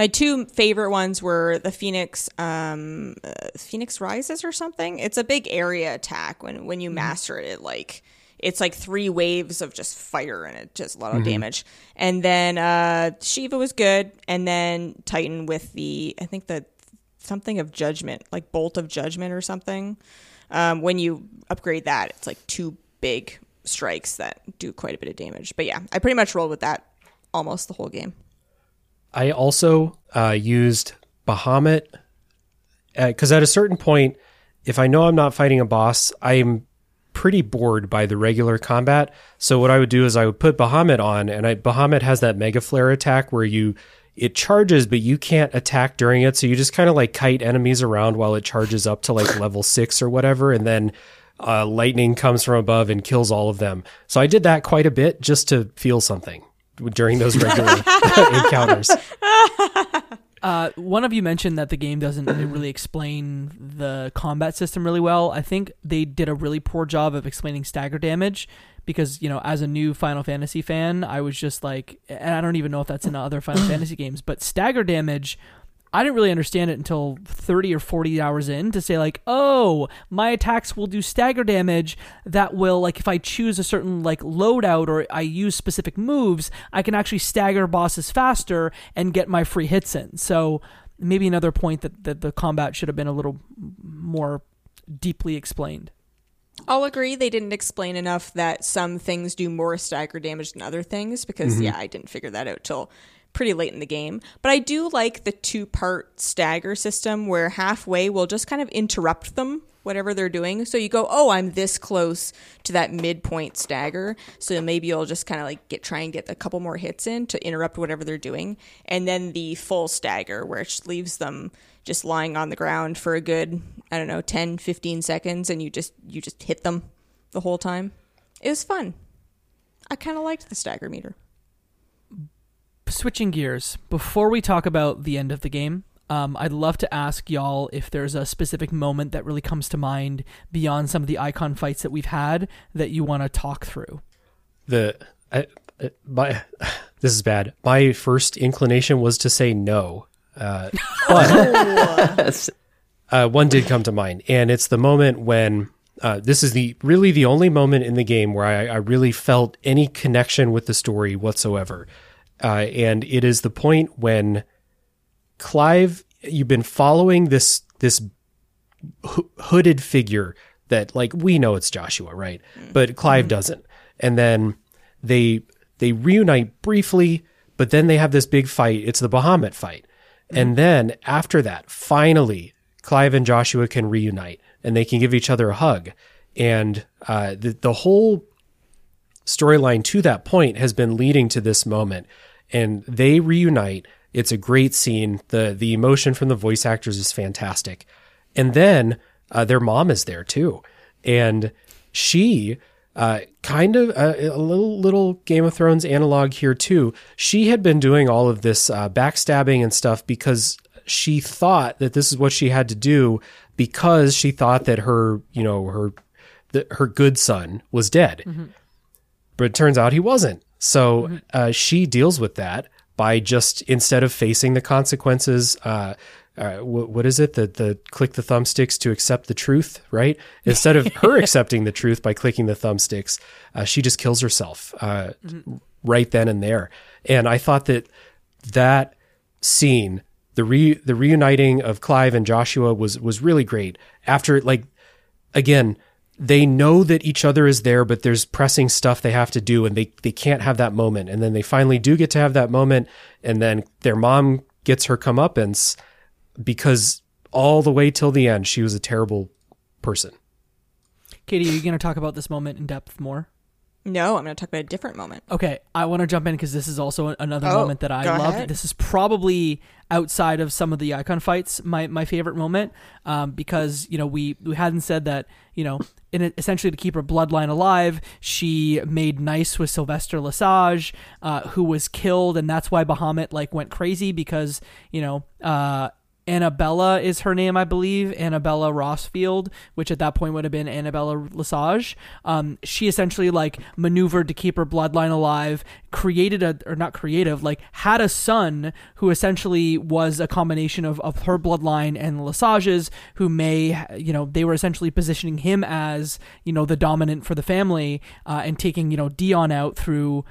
my two favorite ones were the Phoenix, um, uh, Phoenix Rises or something. It's a big area attack. When when you master it, it like it's like three waves of just fire and it just a lot of damage. And then uh, Shiva was good, and then Titan with the I think the something of judgment, like bolt of judgment or something. Um, when you upgrade that, it's like two big strikes that do quite a bit of damage. But yeah, I pretty much rolled with that almost the whole game. I also uh, used Bahamut because at a certain point, if I know I'm not fighting a boss, I'm pretty bored by the regular combat. So what I would do is I would put Bahamut on, and I, Bahamut has that Mega Flare attack where you it charges, but you can't attack during it. So you just kind of like kite enemies around while it charges up to like level six or whatever, and then uh, lightning comes from above and kills all of them. So I did that quite a bit just to feel something during those regular [laughs] encounters. [laughs] Uh, one of you mentioned that the game doesn't [clears throat] really explain the combat system really well. I think they did a really poor job of explaining stagger damage because, you know, as a new Final Fantasy fan, I was just like, and I don't even know if that's in other Final [clears throat] Fantasy games, but stagger damage. I didn't really understand it until 30 or 40 hours in to say, like, oh, my attacks will do stagger damage that will, like, if I choose a certain, like, loadout or I use specific moves, I can actually stagger bosses faster and get my free hits in. So maybe another point that, that the combat should have been a little more deeply explained. I'll agree they didn't explain enough that some things do more stagger damage than other things because mm-hmm. yeah, I didn't figure that out till pretty late in the game. But I do like the two-part stagger system where halfway we'll just kind of interrupt them whatever they're doing. So you go, "Oh, I'm this close to that midpoint stagger." So maybe you'll just kind of like get try and get a couple more hits in to interrupt whatever they're doing. And then the full stagger where it leaves them just lying on the ground for a good, I don't know, 10, 15 seconds and you just you just hit them the whole time. It was fun. I kind of liked the stagger meter. Switching gears before we talk about the end of the game um, i'd love to ask y'all if there's a specific moment that really comes to mind beyond some of the Eikon fights that we've had that you want to talk through. The I, I- my [laughs] this is bad. My first inclination was to say no, uh, [laughs] but [laughs] uh, one did come to mind, and it's the moment when uh, this is the really the only moment in the game where I, I really felt any connection with the story whatsoever, uh, and it is the point when Clive, you've been following this this ho- hooded figure that like we know it's Joshua, right? But Clive doesn't. And then they they reunite briefly, but then they have this big fight. It's the Bahamut fight. And then after that, finally, Clive and Joshua can reunite and they can give each other a hug. And uh, the the whole storyline to that point has been leading to this moment and they reunite. It's a great scene. The the emotion from the voice actors is fantastic. And then uh, their mom is there too. And she uh, kind of uh, a little little Game of Thrones analog here too. She had been doing all of this uh, backstabbing and stuff because she thought that this is what she had to do because she thought that her you know her the, her good son was dead. But it turns out he wasn't. So uh, she deals with that by just instead of facing the consequences. Uh, uh, wh- what is it? The the click the thumbsticks to accept the truth, right? Instead of her [laughs] accepting the truth by clicking the thumbsticks, uh, she just kills herself uh, right then and there. And I thought that that scene, the re the reuniting of Clive and Joshua was was really great. After like again, they know that each other is there, but there's pressing stuff they have to do, and they they can't have that moment. And then they finally do get to have that moment, and then their mom gets her comeuppance because all the way till the end, she was a terrible person. katie are you going to talk about this moment in depth more No, I'm going to talk about a different moment. Okay, I want to jump in because this is also another Oh, moment that I go love. ahead. This is probably outside of some of the Eikon fights my, my favorite moment um, because you know we we hadn't said that you know in essentially to keep her bloodline alive she made nice with Sylvestre Lesage uh, who was killed and that's why Bahamut like went crazy because you know uh, Anabella is her name, I believe. Anabella Rosfield, which at that point would have been Anabella Lesage. Um, she essentially like maneuvered to keep her bloodline alive, created a or not creative, like had a son who essentially was a combination of, of her bloodline and Lesage's, who may you know they were essentially positioning him as you know the dominant for the family uh, and taking you know Dion out through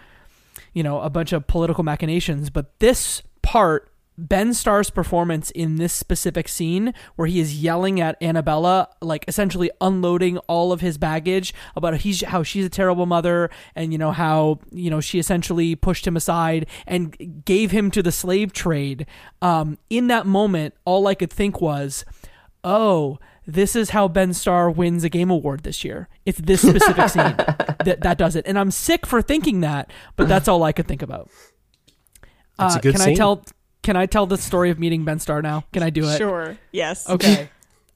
you know a bunch of political machinations. But this part Ben Starr's performance in this specific scene where he is yelling at Anabella, like essentially unloading all of his baggage about he's, how she's a terrible mother and, you know, how, you know, she essentially pushed him aside and gave him to the slave trade. Um, in that moment, all I could think was, oh, this is how Ben Starr wins a game award this year. It's this specific [laughs] scene that, that does it. And I'm sick for thinking that, but that's all I could think about. That's a Uh, good can I tell? Can I tell the story of meeting Ben Starr now? Can I do it? Sure. Yes. Okay.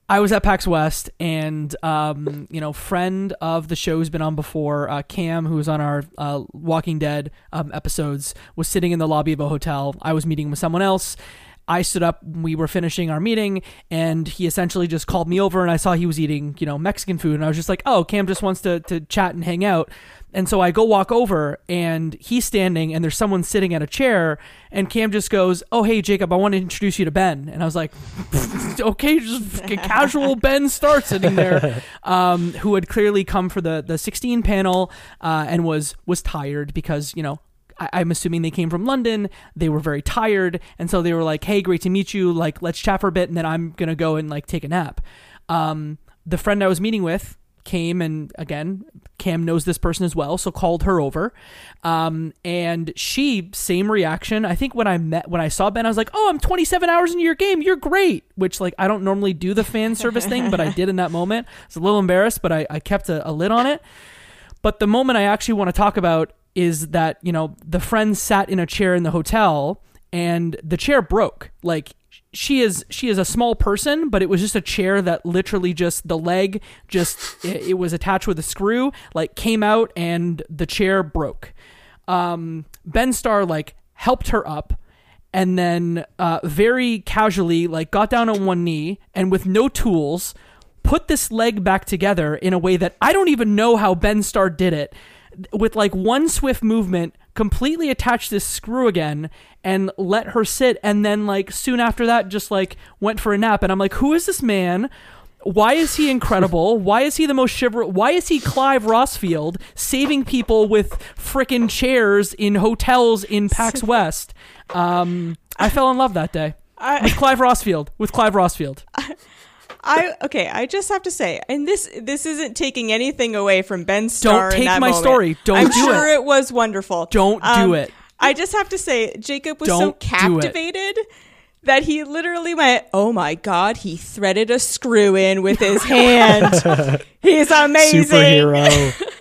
I was at PAX West, and um, you know, friend of the show who's been on before, uh, Cam, who was on our uh, Walking Dead um, episodes, was sitting in the lobby of a hotel. I was meeting with someone else. I stood up. We were finishing our meeting, and he essentially just called me over, and I saw he was eating, you know, Mexican food, and I was just like, "Oh, Cam just wants to to chat and hang out." And so I go walk over, and he's standing, and there's someone sitting at a chair, and Cam just goes, "Oh, hey, Jacob, I want to introduce you to Ben." And I was like, [laughs] "Okay, just casual [laughs] Ben Starr sitting there, um, who had clearly come for the the 16 panel uh, and was was tired because you know." I- I'm assuming they came from London. They were very tired, and so they were like, "Hey, great to meet you. Like, let's chat for a bit, and then I'm gonna go and like take a nap." Um, the friend I was meeting with came and again cam knows this person as well so called her over. Um, and she same reaction. I think when i met when i saw ben i was like oh i'm 27 hours into your game. You're great. Which like i don't normally do the fan service thing but i did in that moment. I was a little embarrassed but i, I kept a, a lid on it. But the moment I actually want to talk about is that, you know, the friend sat in a chair in the hotel and the chair broke. Like she is she is a small person, but it was just a chair that literally just the leg just [laughs] it, it was attached with a screw, like came out and the chair broke. Um Ben Starr like helped her up and then uh, very casually like got down on one knee and with no tools put this leg back together in a way that I don't even know how Ben Starr did it with like one swift movement completely attached this screw again and let her sit and then like soon after that just like went for a nap and I'm like who is this man why is he incredible? [laughs] Why is he the most chivalrous? Why is he Clive Rosfield saving people with frickin' chairs in hotels in PAX [laughs] West? Um, I fell in love that day with Clive Rosfield. With Clive Rosfield. I okay. I just have to say, and this this isn't taking anything away from Ben Starr. in take that my moment. story. Don't I'm do sure it. it. was wonderful. Don't do Um, it. I just have to say, Jacob was so Don't do it. captivated that he literally went, "Oh my god!" He threaded a screw in with his [laughs] hand. He's amazing. Superhero. [laughs]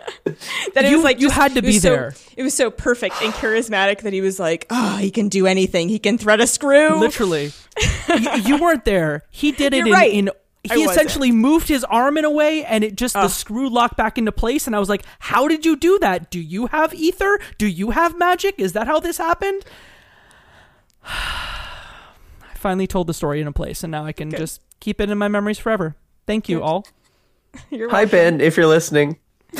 That it You- was like you just- had to it was be so- there. It was so perfect and charismatic that he was like, "Oh, he can do anything. He can thread a screw." Literally. [laughs] you, you weren't there. He did it You're in, right. in I he wasn't. essentially moved his arm in a way and it just the screw locked back into place and I was like, "How did you do that? Do you have ether? Do you have magic? Is that how this happened?" [sighs] I finally told the story in a place and now I can just keep it in my memories forever. Thank you Good. all. [laughs] You're Hi. Ben, if you're listening. [laughs]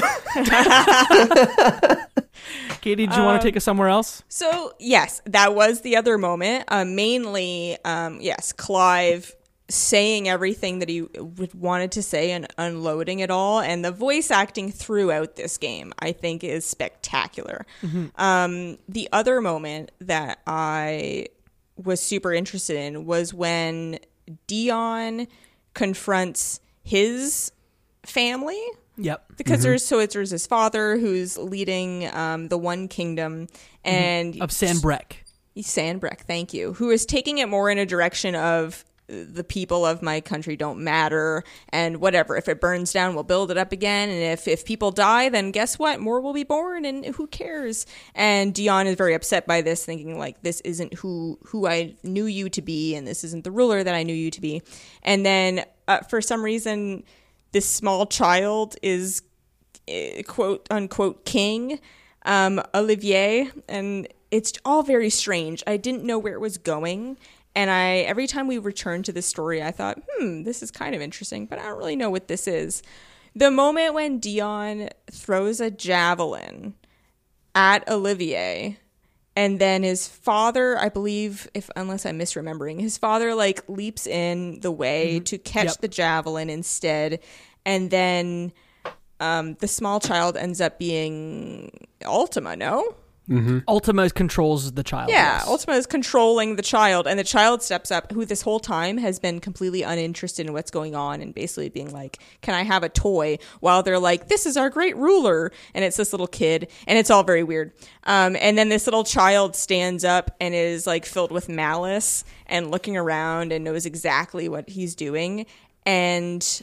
Katie, did you want to take us somewhere else? So yes, that was the other moment. Uh, mainly, um, yes, Clive saying everything that he wanted to say and unloading it all, and the voice acting throughout this game, I think, is spectacular. Um, the other moment that I was super interested in was when Dion confronts his family Yep. because there's so it's there's his father who's leading um, the one kingdom and Of Sanbreque. Sanbreque, thank you, who is taking it more in a direction of the people of my country don't matter. And whatever if it burns down we'll build it up again. And if if people die then guess what? More will be born and who cares? And dion is very upset by this thinking like this isn't who who i knew you to be and this isn't the ruler that i knew you to be. And then uh, for some reason this small child is uh, quote unquote king um, olivier. And it's all very strange. I didn't know where it was going and I every time we returned to this story, I thought, hmm, this is kind of interesting, but I don't really know what this is. The moment when Dion throws a javelin at Olivier, and then his father, I believe, if unless I'm misremembering, his father like leaps in the way to catch Yep. the javelin instead, and then um, the small child ends up being Ultima. No, Ultima controls the child. yeah, yes. Ultima is controlling the child, and the child steps up, who this whole time has been completely uninterested in what's going on, and basically being like, "Can I have a toy?" While they're like, "This is our great ruler," and it's this little kid, and it's all very weird. Um, and then this little child stands up and is like filled with malice and looking around and knows exactly what he's doing, and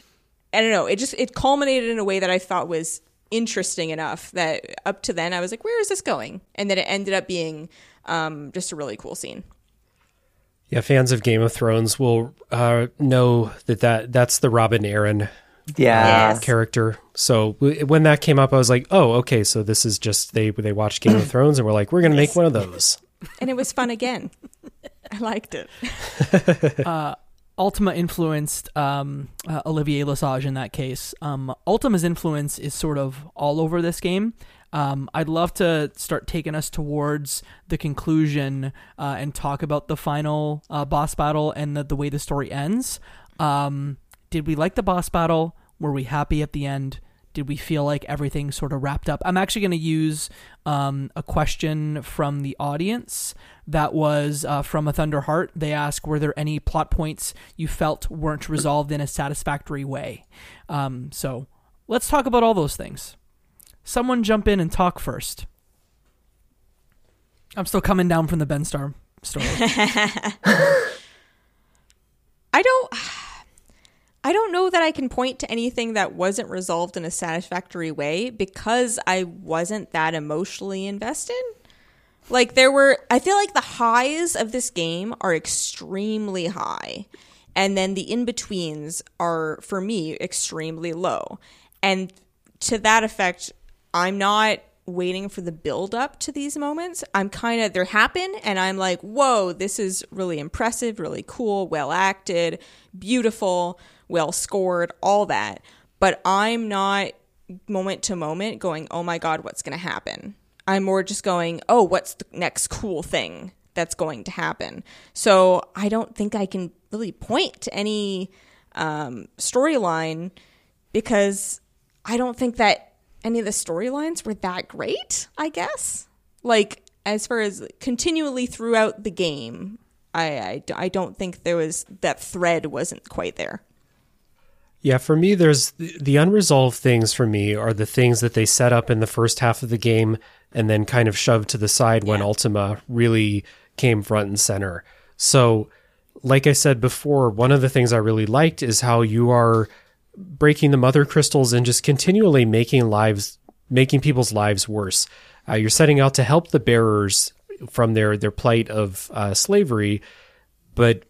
I don't know. It just it culminated in a way that I thought was interesting enough that up to then I was like, where is this going? And then it ended up being um, just a really cool scene. Yeah, fans of Game of Thrones will uh, know that, that that's the Robin Arryn Yeah. Yes. character. So w- when that came up, I was like, oh, okay, so this is just they they watched Game of [laughs] Thrones and we're like, we're gonna make one of those. And it was fun again. [laughs] I liked it. [laughs] Ultima influenced um, uh, Olivier Lesage in that case. Um, Ultima's influence is sort of all over this game. Um, I'd love to start taking us towards the conclusion uh, and talk about the final uh, boss battle and the, the way the story ends. Um, did we like the boss battle? Were we happy at the end? Did we feel like everything sort of wrapped up? I'm actually going to use um, a question from the audience that was uh, from a Thunderheart. They ask, were there any plot points you felt weren't resolved in a satisfactory way? Um, so let's talk about all those things. Someone jump in and talk first. I'm still coming down from the Ben Starr story. [laughs] I don't I don't know that I can point to anything that wasn't resolved in a satisfactory way because I wasn't that emotionally invested. Like there were I feel like the highs of this game are extremely high and then the in-betweens are for me extremely low. And to that effect, I'm not waiting for the build up to these moments. I'm kind of, they happen, and I'm like, whoa, this is really impressive, really cool, well acted, beautiful, well scored, all that. But I'm not moment to moment going, oh my God, what's going to happen? I'm more just going, oh, what's the next cool thing that's going to happen? So I don't think I can really point to any um, storyline because I don't think that any of the storylines were that great, I guess. Like, as far as continually throughout the game, I, I, I don't think there was that thread wasn't quite there. Yeah, for me, there's the, unresolved things for me are the things that they set up in the first half of the game and then kind of shoved to the side when Ultima really came front and center. So, like I said before, one of the things I really liked is how you are breaking the mother crystals and just continually making lives, making people's lives worse. Uh, you're setting out to help the bearers from their their plight of uh, slavery, but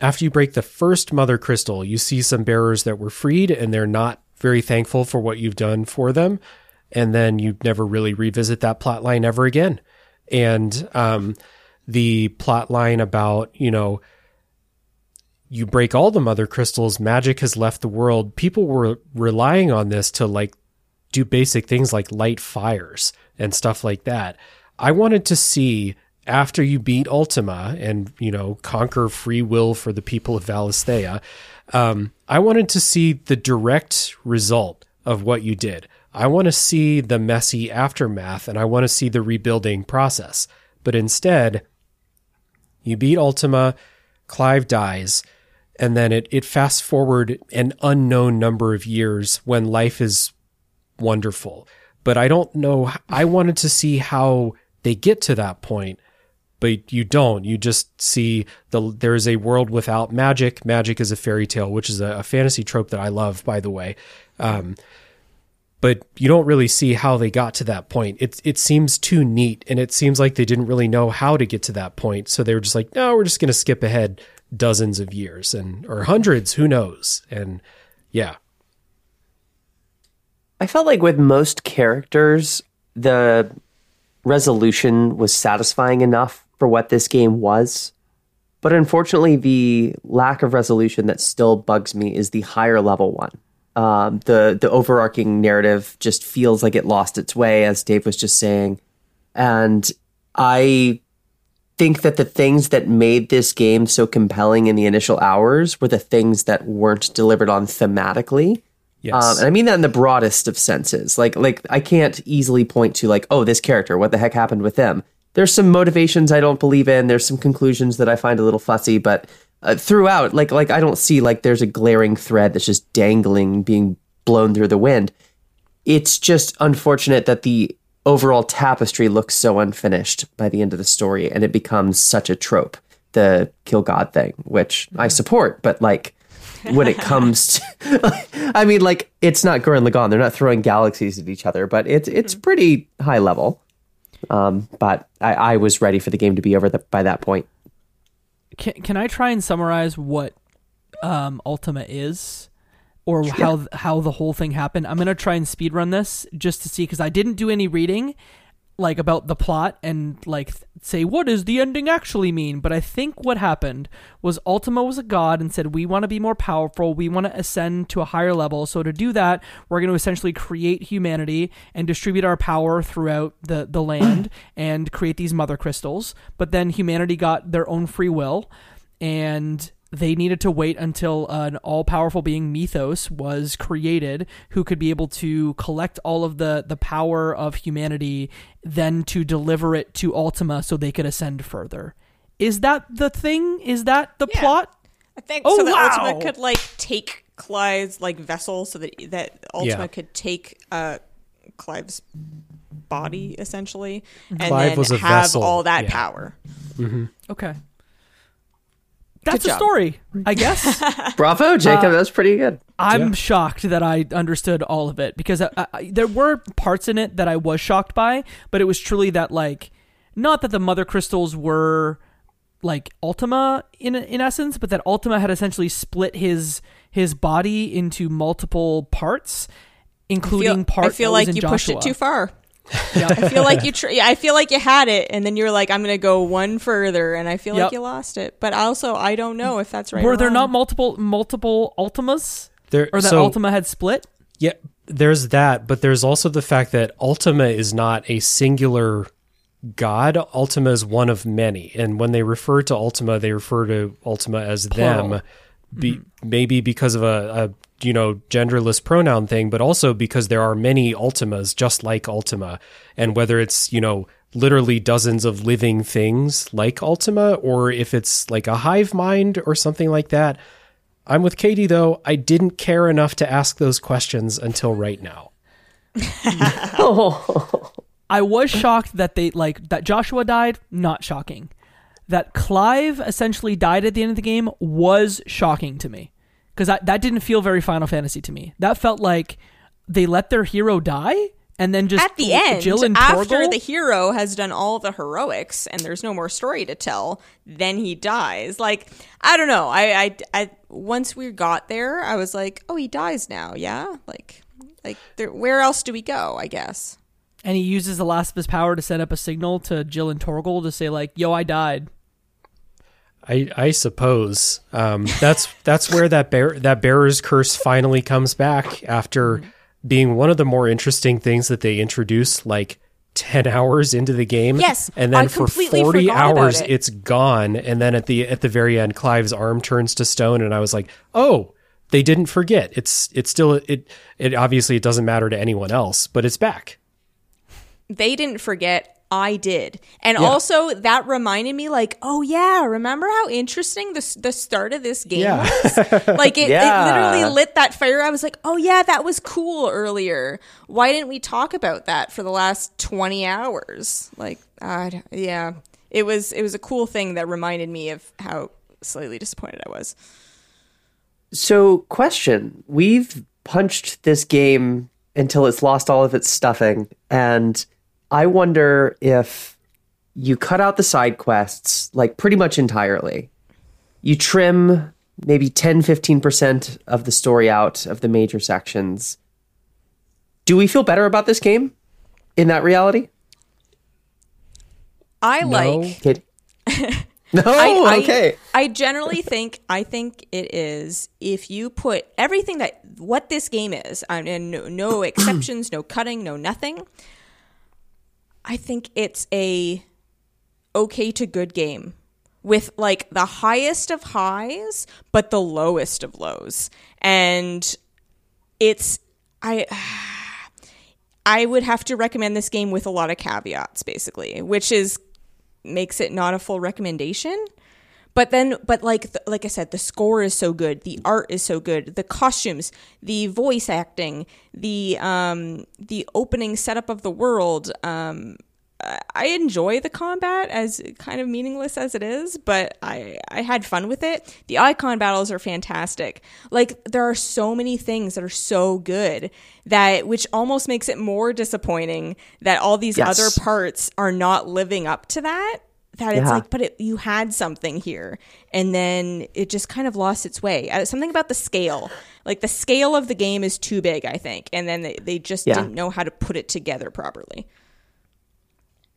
after you break the first mother crystal, you see some bearers that were freed and they're not very thankful for what you've done for them. And then you never really revisit that plot line ever again. And um, the plot line about, you know, you break all the mother crystals, magic has left the world. People were relying on this to like do basic things like light fires and stuff like that. I wanted to see after you beat Ultima and you know conquer free will for the people of Valisthea, um, I wanted to see the direct result of what you did. I want to see the messy aftermath and I want to see the rebuilding process. But instead, you beat Ultima, Clive dies, and then it, it fast forward an unknown number of years when life is wonderful. But I don't know. I wanted to see how they get to that point but you don't. You just see the there is a world without magic. Magic is a fairy tale, which is a, a fantasy trope that I love, by the way. Um, but you don't really see how they got to that point. It it seems too neat, and it seems like they didn't really know how to get to that point. So they were just like, no, we're just going to skip ahead dozens of years and or hundreds, who knows? And yeah, I felt like with most characters, the resolution was satisfying enough for what this game was. But unfortunately, the lack of resolution that still bugs me is the higher level one. Um, the the overarching narrative just feels like it lost its way, as Dave was just saying, and I think that the things that made this game so compelling in the initial hours were the things that weren't delivered on thematically. yes, Um, and I mean that in the broadest of senses. Like, like I can't easily point to like, oh, this character, what the heck happened with them? There's some motivations I don't believe in. There's some conclusions that I find a little fussy, but uh, throughout, like, like I don't see like there's a glaring thread that's just dangling, being blown through the wind. It's just unfortunate that the overall tapestry looks so unfinished by the end of the story, and it becomes such a trope, the kill God thing, which I support, but like when it comes to [laughs] I mean like it's not Gurren Lagann they're not throwing galaxies at each other but it's it's pretty high level um but I, I was ready for the game to be over the, by that point. Can, can I try and summarize what um, Ultima is, or how how the whole thing happened? I'm gonna try and speedrun this just to see because I didn't do any reading, like about the plot and like th- say what does the ending actually mean. But I think what happened was Ultima was a god and said we want to be more powerful, we want to ascend to a higher level. So to do that, we're going to essentially create humanity and distribute our power throughout the the land [clears throat] and create these mother crystals. But then humanity got their own free will and they needed to wait until an all-powerful being mythos was created who could be able to collect all of the the power of humanity then to deliver it to ultima so they could ascend further is that the thing is that the Yeah. plot I think Oh, so that wow. Ultima could like take Clive's like vessel so that that Ultima Yeah. could take uh Clive's body essentially and Clive then was a have vessel, all that yeah. power. okay that's a story i guess. [laughs] Bravo uh, jacob. That's pretty good. I'm Yeah. shocked that I understood all of it because I, I, there were parts in it that I was shocked by, but it was truly that like not that the mother crystals were like Ultima in in essence, but that Ultima had essentially split his his body into multiple parts, including Feel- part I feel that was like in you pushed it too far. Yeah. I feel like you tr- I feel like you had it and then you're like I'm going to go one further and I feel Yep. like you lost it. But also I don't know if that's right. were or there wrong. not multiple multiple Ultimas, there or that so, Ultima had split? Yeah, there's that, but there's also the fact that Ultima is not a singular god. Ultima is one of many, and when they refer to Ultima, they refer to Ultima as Plural. them. Be, Maybe because of a, a you know genderless pronoun thing, but also because there are many Ultimas just like Ultima, and whether it's you know literally dozens of living things like Ultima, or if it's like a hive mind or something like that. I'm with Katie though. I didn't care enough to ask those questions until right now. [laughs] I was shocked that they like that Joshua died. Not shocking. That Clive essentially died at the end of the game was shocking to me because that that didn't feel very Final Fantasy to me. That felt like they let their hero die and then just at the end, Jill and after Torgal? the hero has done all the heroics and there's no more story to tell, then he dies. Like I don't know. I, I, I once we got there, I was like, oh, he dies now. Yeah, like, like there, where else do we go? I guess. and he uses the last of his power to set up a signal to Jill and Torgal to say like, "Yo, I died." I, I suppose um, that's that's where that bear that bearer's curse finally comes back after being one of the more interesting things that they introduced like 10 hours into the game Yes, and then for 40 hours it. it's gone and then at the at the very end Clive's arm turns to stone and I was like oh they didn't forget it's it's still it it obviously it doesn't matter to anyone else but it's back They didn't forget. I did, and also that reminded me, like, oh yeah, remember how interesting the the start of this game Yeah. was? [laughs] Like it, Yeah. it literally lit that fire. I was like, oh yeah, that was cool earlier. Why didn't we talk about that for the last twenty hours? Like, uh, yeah, it was it was a cool thing that reminded me of how slightly disappointed I was. So, question: We've punched this game until it's lost all of its stuffing, and I wonder if you cut out the side quests like pretty much entirely. You trim maybe 10 15% of the story out of the major sections. Do we feel better about this game in that reality? I No. like Kid? [laughs] no, I, I- okay. I generally think I think it is if you put everything that what this game is, and no, no exceptions, no cutting, no nothing. I think it's a okay to good game with like the highest of highs but the lowest of lows. And it's I [sighs] I would have to recommend this game with a lot of caveats basically, which is makes it not a full recommendation. But then, but like like I said, the score is so good, the art is so good, the costumes, the voice acting, the um the opening setup of the world. Um, I- I enjoy the combat as kind of meaningless as it is, but I I had fun with it. The Eikon battles are fantastic. Like there are so many things that are so good that which almost makes it more disappointing that all these Yes. other parts are not living up to that that it's Yeah. like but it, you had something here and then it just kind of lost its way uh, something about the scale like the scale of the game is too big i think and then they, they just Yeah. didn't know how to put it together properly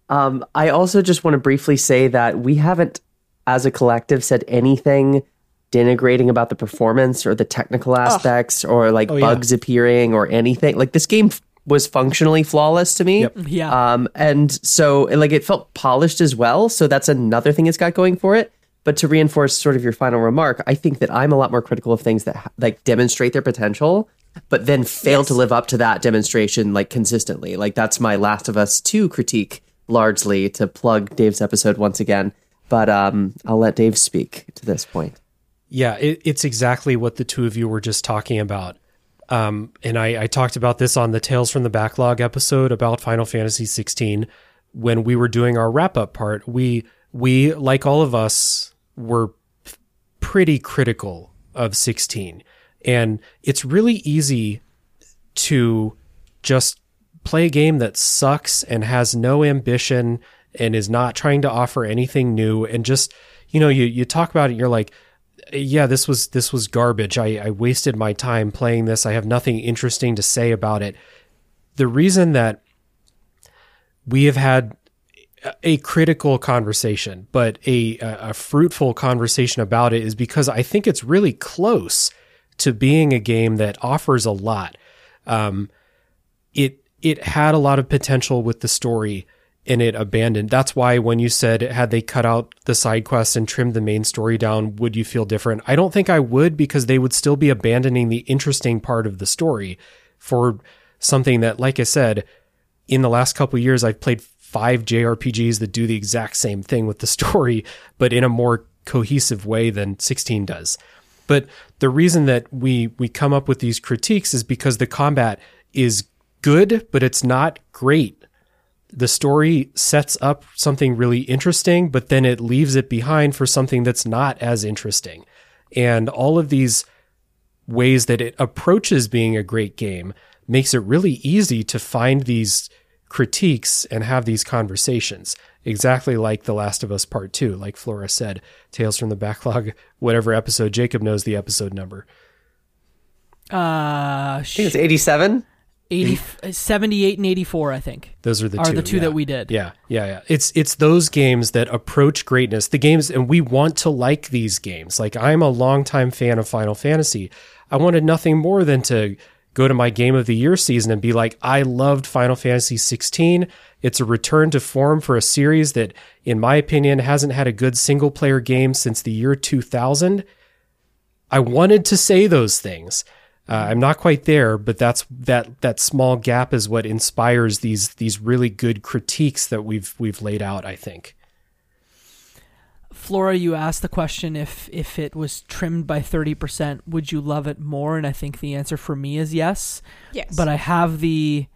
Um, I also just want to briefly say that we haven't, as a collective, said anything denigrating about the performance or the technical aspects or like Oh, yeah. bugs appearing or anything. Like this game f- was functionally flawless to me. Yeah. Um, and so like it felt polished as well. So that's another thing it's got going for it. But to reinforce sort of your final remark, I think that I'm a lot more critical of things that like demonstrate their potential, but then fail to live up to that demonstration like consistently. Like that's my Last of Us 2 critique largely to plug Dave's episode once again. But um, I'll let Dave speak to this point. Yeah, it, it's exactly what the two of you were just talking about. Um, and I, I talked about this on the Tales from the Backlog episode about Final Fantasy 16 when we were doing our wrap up part. We we like all of us were pretty critical of 16, and it's really easy to just play a game that sucks and has no ambition and is not trying to offer anything new and just you know you you talk about it you're like yeah this was this was garbage. I, I wasted my time playing this. I have nothing interesting to say about it. The reason that we have had a critical conversation but a a fruitful conversation about it is because i think it's really close to being a game that offers a lot. Um, it it had a lot of potential with the story and it abandoned. That's why when you said had they cut out the side quests and trimmed the main story down, would you feel different? I don't think I would because they would still be abandoning the interesting part of the story for something that, like I said, in the last couple years, I've played five JRPGs that do the exact same thing with the story, [laughs] but in a more cohesive way than 16 does. But the reason that we we come up with these critiques is because the combat is good, but it's not great. The story sets up something really interesting, but then it leaves it behind for something that's not as interesting. And all of these ways that it approaches being a great game makes it really easy to find these critiques and have these conversations. Exactly like The Last of Us Part 2, like Flora said, Tales from the Backlog, [laughs] whatever episode, Jacob knows the episode number. Uh, I think it's 87. 80, 78 and 84, I think. Those are the Are two. the two yeah. that we did. Yeah, yeah, yeah. It's it's those games that approach greatness. The games, and we want to like these games. Like I'm a longtime fan of Final Fantasy. I wanted nothing more than to go to my Game of the Year season and be like, I loved Final Fantasy 16. It's a return to form for a series that, in my opinion, hasn't had a good single player game since the year 2000. I wanted to say those things. Uh, I'm not quite there, but that's that that small gap is what inspires these these really good critiques that we've we've laid out. I think. Flora, you asked the question if if it was trimmed by 30%, would you love it more? And I think the answer for me is yes. yes But I have the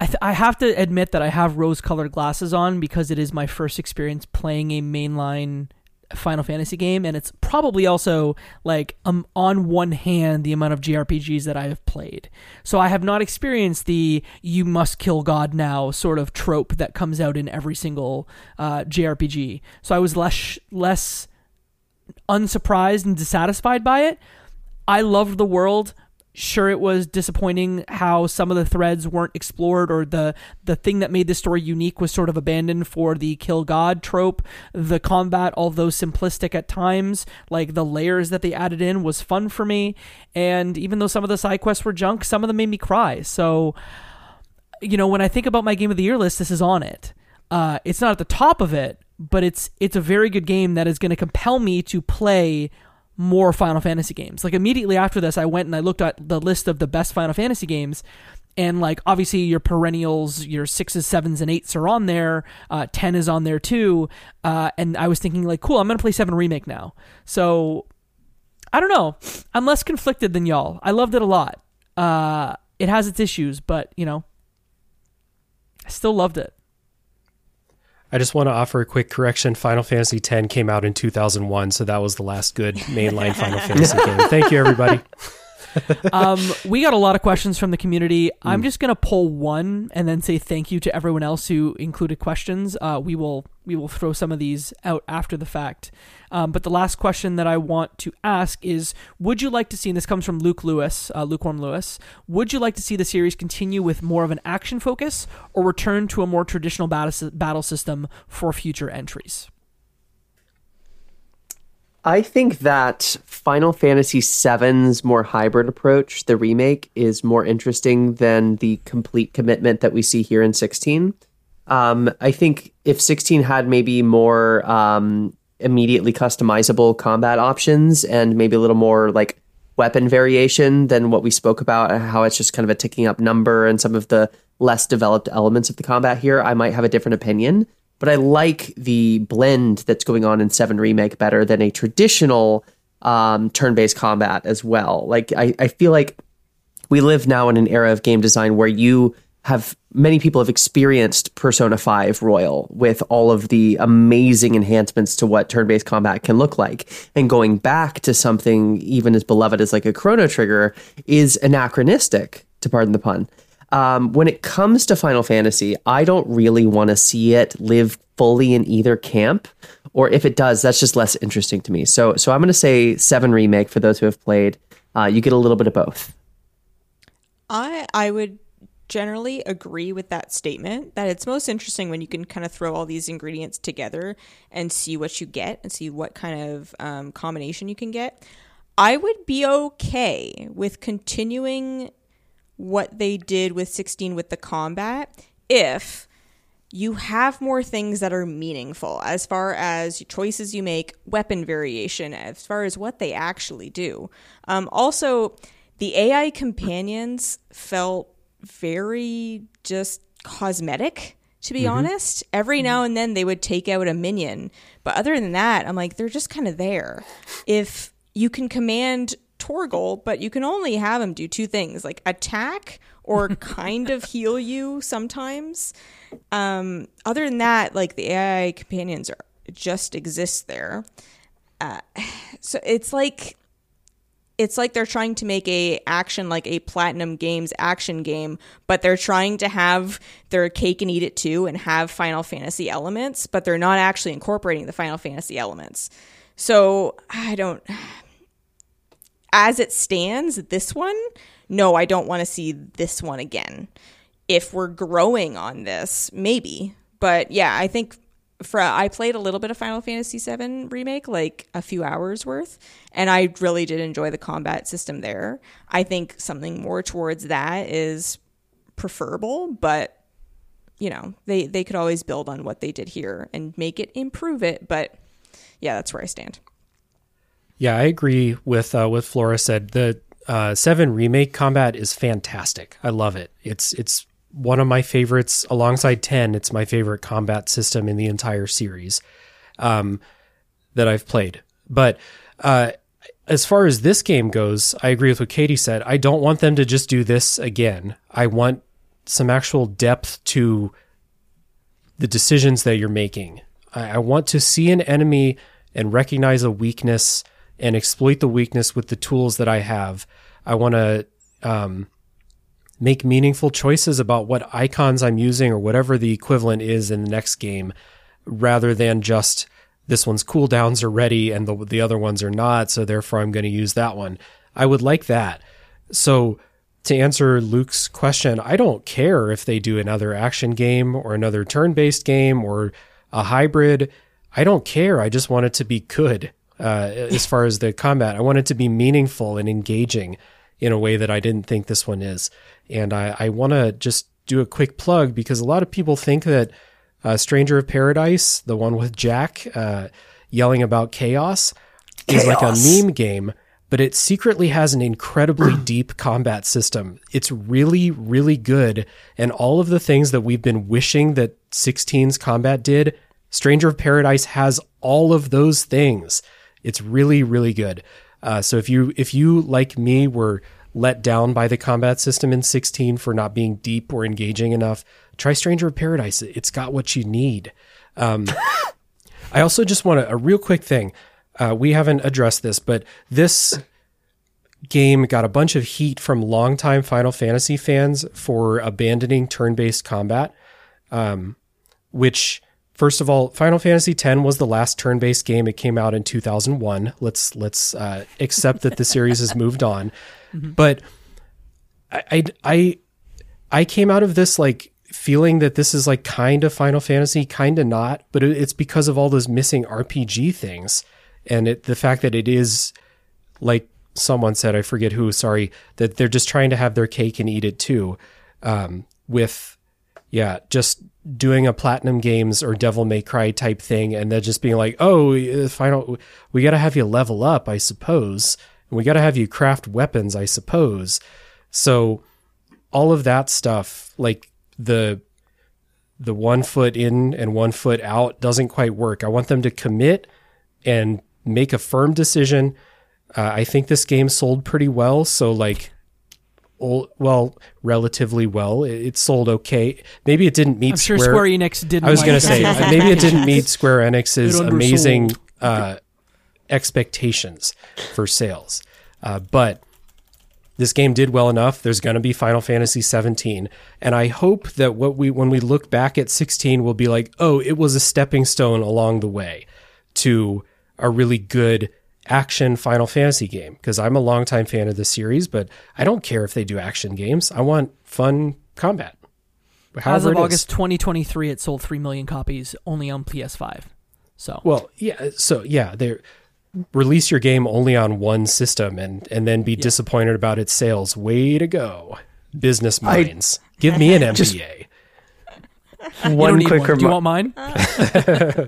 I, th- I have to admit that I have rose-colored glasses on because it is my first experience playing a mainline Final Fantasy game, and it's probably also like um, on one hand the amount of JRPGs that I have played. So I have not experienced the "you must kill God now" sort of trope that comes out in every single uh, JRPG. So I was less less unsurprised and dissatisfied by it. I loved the world sure it was disappointing how some of the threads weren't explored or the the thing that made this story unique was sort of abandoned for the kill god trope. The combat although simplistic at times like the layers that they added in was fun for me. And even though some of the side quests were junk some of them made me cry. So you know when i think about my game of the year list this is on it. Uh, it's not at the top of it but it's it's a very good game that is going to compel me to play more Final Fantasy games. Like immediately after this, I went and I looked at the list of the best Final Fantasy games. And like obviously your perennials, your sixes, sevens, and eights are on there. Uh, Ten is on there too. Uh, and I was thinking like, cool, I'm gonna play Seven Remake now. So I don't know. I'm less conflicted than y'all. I loved it a lot. Uh, it has its issues, but you know, I still loved it. I just want to offer a quick correction. Final Fantasy X came out in 2001, so that was the last good mainline Final [laughs] Fantasy game. Thank you, everybody. [laughs] [laughs] um, we got a lot of questions from the community. I'm just gonna pull one and then say thank you to everyone else who included questions. Uh, we will we will throw some of these out after the fact. Um, but the last question that I want to ask is: Would you like to see? And this comes from Luke Lewis, uh, Lukewarm Lewis. Would you like to see the series continue with more of an action focus, or return to a more traditional battle battle system for future entries? I think that Final Fantasy VII's more hybrid approach, the remake, is more interesting than the complete commitment that we see here in 16. Um, I think if 16 had maybe more um, immediately customizable combat options and maybe a little more like weapon variation than what we spoke about, how it's just kind of a ticking up number and some of the less developed elements of the combat here, I might have a different opinion but I like the blend that's going on in Seven Remake better than a traditional um, turn-based combat as well. Like I, I feel like we live now in an era of game design where you have many people have experienced Persona 5 Royal with all of the amazing enhancements to what turn-based combat can look like. And going back to something even as beloved as like a Chrono Trigger is anachronistic, to pardon the pun. Um, when it comes to Final Fantasy, I don't really want to see it live fully in either camp, or if it does, that's just less interesting to me. So, so I'm going to say Seven Remake for those who have played. Uh, you get a little bit of both. I I would generally agree with that statement that it's most interesting when you can kind of throw all these ingredients together and see what you get and see what kind of um, combination you can get. I would be okay with continuing what they did with 16 with the combat if you have more things that are meaningful as far as choices you make, weapon variation, as far as what they actually do. Um, also, the AI companions felt very just cosmetic to be mm-hmm. honest. Every now and then they would take out a minion. But other than that, I'm like, they're just kind of there. If you can command Torgal, but you can only have him do two things like attack or [laughs] kind of heal you sometimes. Um, other than that, like the AI companions are just exist there. Uh, [sighs] so it's like it's like they're trying to make a action like a platinum games action game but they're trying to have their cake and eat it too and have final fantasy elements but they're not actually incorporating the final fantasy elements so i don't as it stands, this one, no, I don't want to see this one again. If we're growing on this, maybe. But yeah, I think for I played a little bit of Final Fantasy VII remake, like a few hours worth, and I really did enjoy the combat system there. I think something more towards that is preferable, but you know, they they could always build on what they did here and make it improve it, but yeah, that's where I stand. Yeah, I agree with uh, what Flora said. The uh, seven remake combat is fantastic. I love it. It's it's one of my favorites alongside ten. It's my favorite combat system in the entire series um, that I've played. But uh, as far as this game goes, I agree with what Katie said. I don't want them to just do this again. I want some actual depth to the decisions that you're making. I, I want to see an enemy and recognize a weakness and exploit the weakness with the tools that I have. I want to um, make meaningful choices about what Eikons I'm using or whatever the equivalent is in the next game, rather than just this one's cooldowns are ready and the the other ones are not, so therefore I'm going to use that one. I would like that. So to answer Luke's question, I don't care if they do another action game or another turn-based game or a hybrid. I don't care. I just want it to be good uh, as far as the combat. I want it to be meaningful and engaging in a way that I didn't think this one is. And I, I want to just do a quick plug because a lot of people think that uh, Stranger of Paradise, the one with Jack uh, yelling about chaos, is like a meme game, but it secretly has an incredibly [clears throat] deep combat system. It's really, really good. And all of the things that we've been wishing that 16's combat did, Stranger of Paradise has all of those things. It's really, really good. Uh, so if you if you like me were let down by the combat system in 16 for not being deep or engaging enough, try Stranger of Paradise. It's got what you need. Um, [laughs] I also just want to, a real quick thing. Uh, we haven't addressed this, but this game got a bunch of heat from longtime Final Fantasy fans for abandoning turn based combat, um, which. First of all, Final Fantasy X was the last turn-based game. It came out in 2001. Let's let's uh, accept that the series has moved on. [laughs] But I, I I I came out of this like feeling that this is like kind of Final Fantasy, kind of not. But it, it's because of all those missing RPG things, and it, the fact that it is like someone said, I forget who. Sorry, that they're just trying to have their cake and eat it too. Um, with yeah, just doing a platinum games or devil may cry type thing and then just being like oh uh, final we got to have you level up i suppose. And we got to have you craft weapons i suppose. So all of that stuff like the the one foot in and one foot out doesn't quite work. I want them to commit and make a firm decision. Uh, i think this game sold pretty well so like well, relatively well. It, sold okay. Maybe it didn't meet I'm sure Square. Square Enix didn't. I was like going to say maybe it didn't meet [laughs] Square Enix's amazing uh, expectations for sales, uh, but this game did well enough. There's going to be Final Fantasy 17, and I hope that what we when we look back at 16, we'll be like, oh, it was a stepping stone along the way to a really good action Final Fantasy game. Because I'm a longtime fan of the series, but I don't care if they do action games. I want fun combat. As However of it is. August 2023, it sold three million copies only on PS5. So Well, yeah. So yeah, they release your game only on one system and and then be disappointed about its sales. Way to go, business I- minds. Give me an [laughs] Just- MBA. you don't One need quick one. Do you want mine? [laughs] [laughs]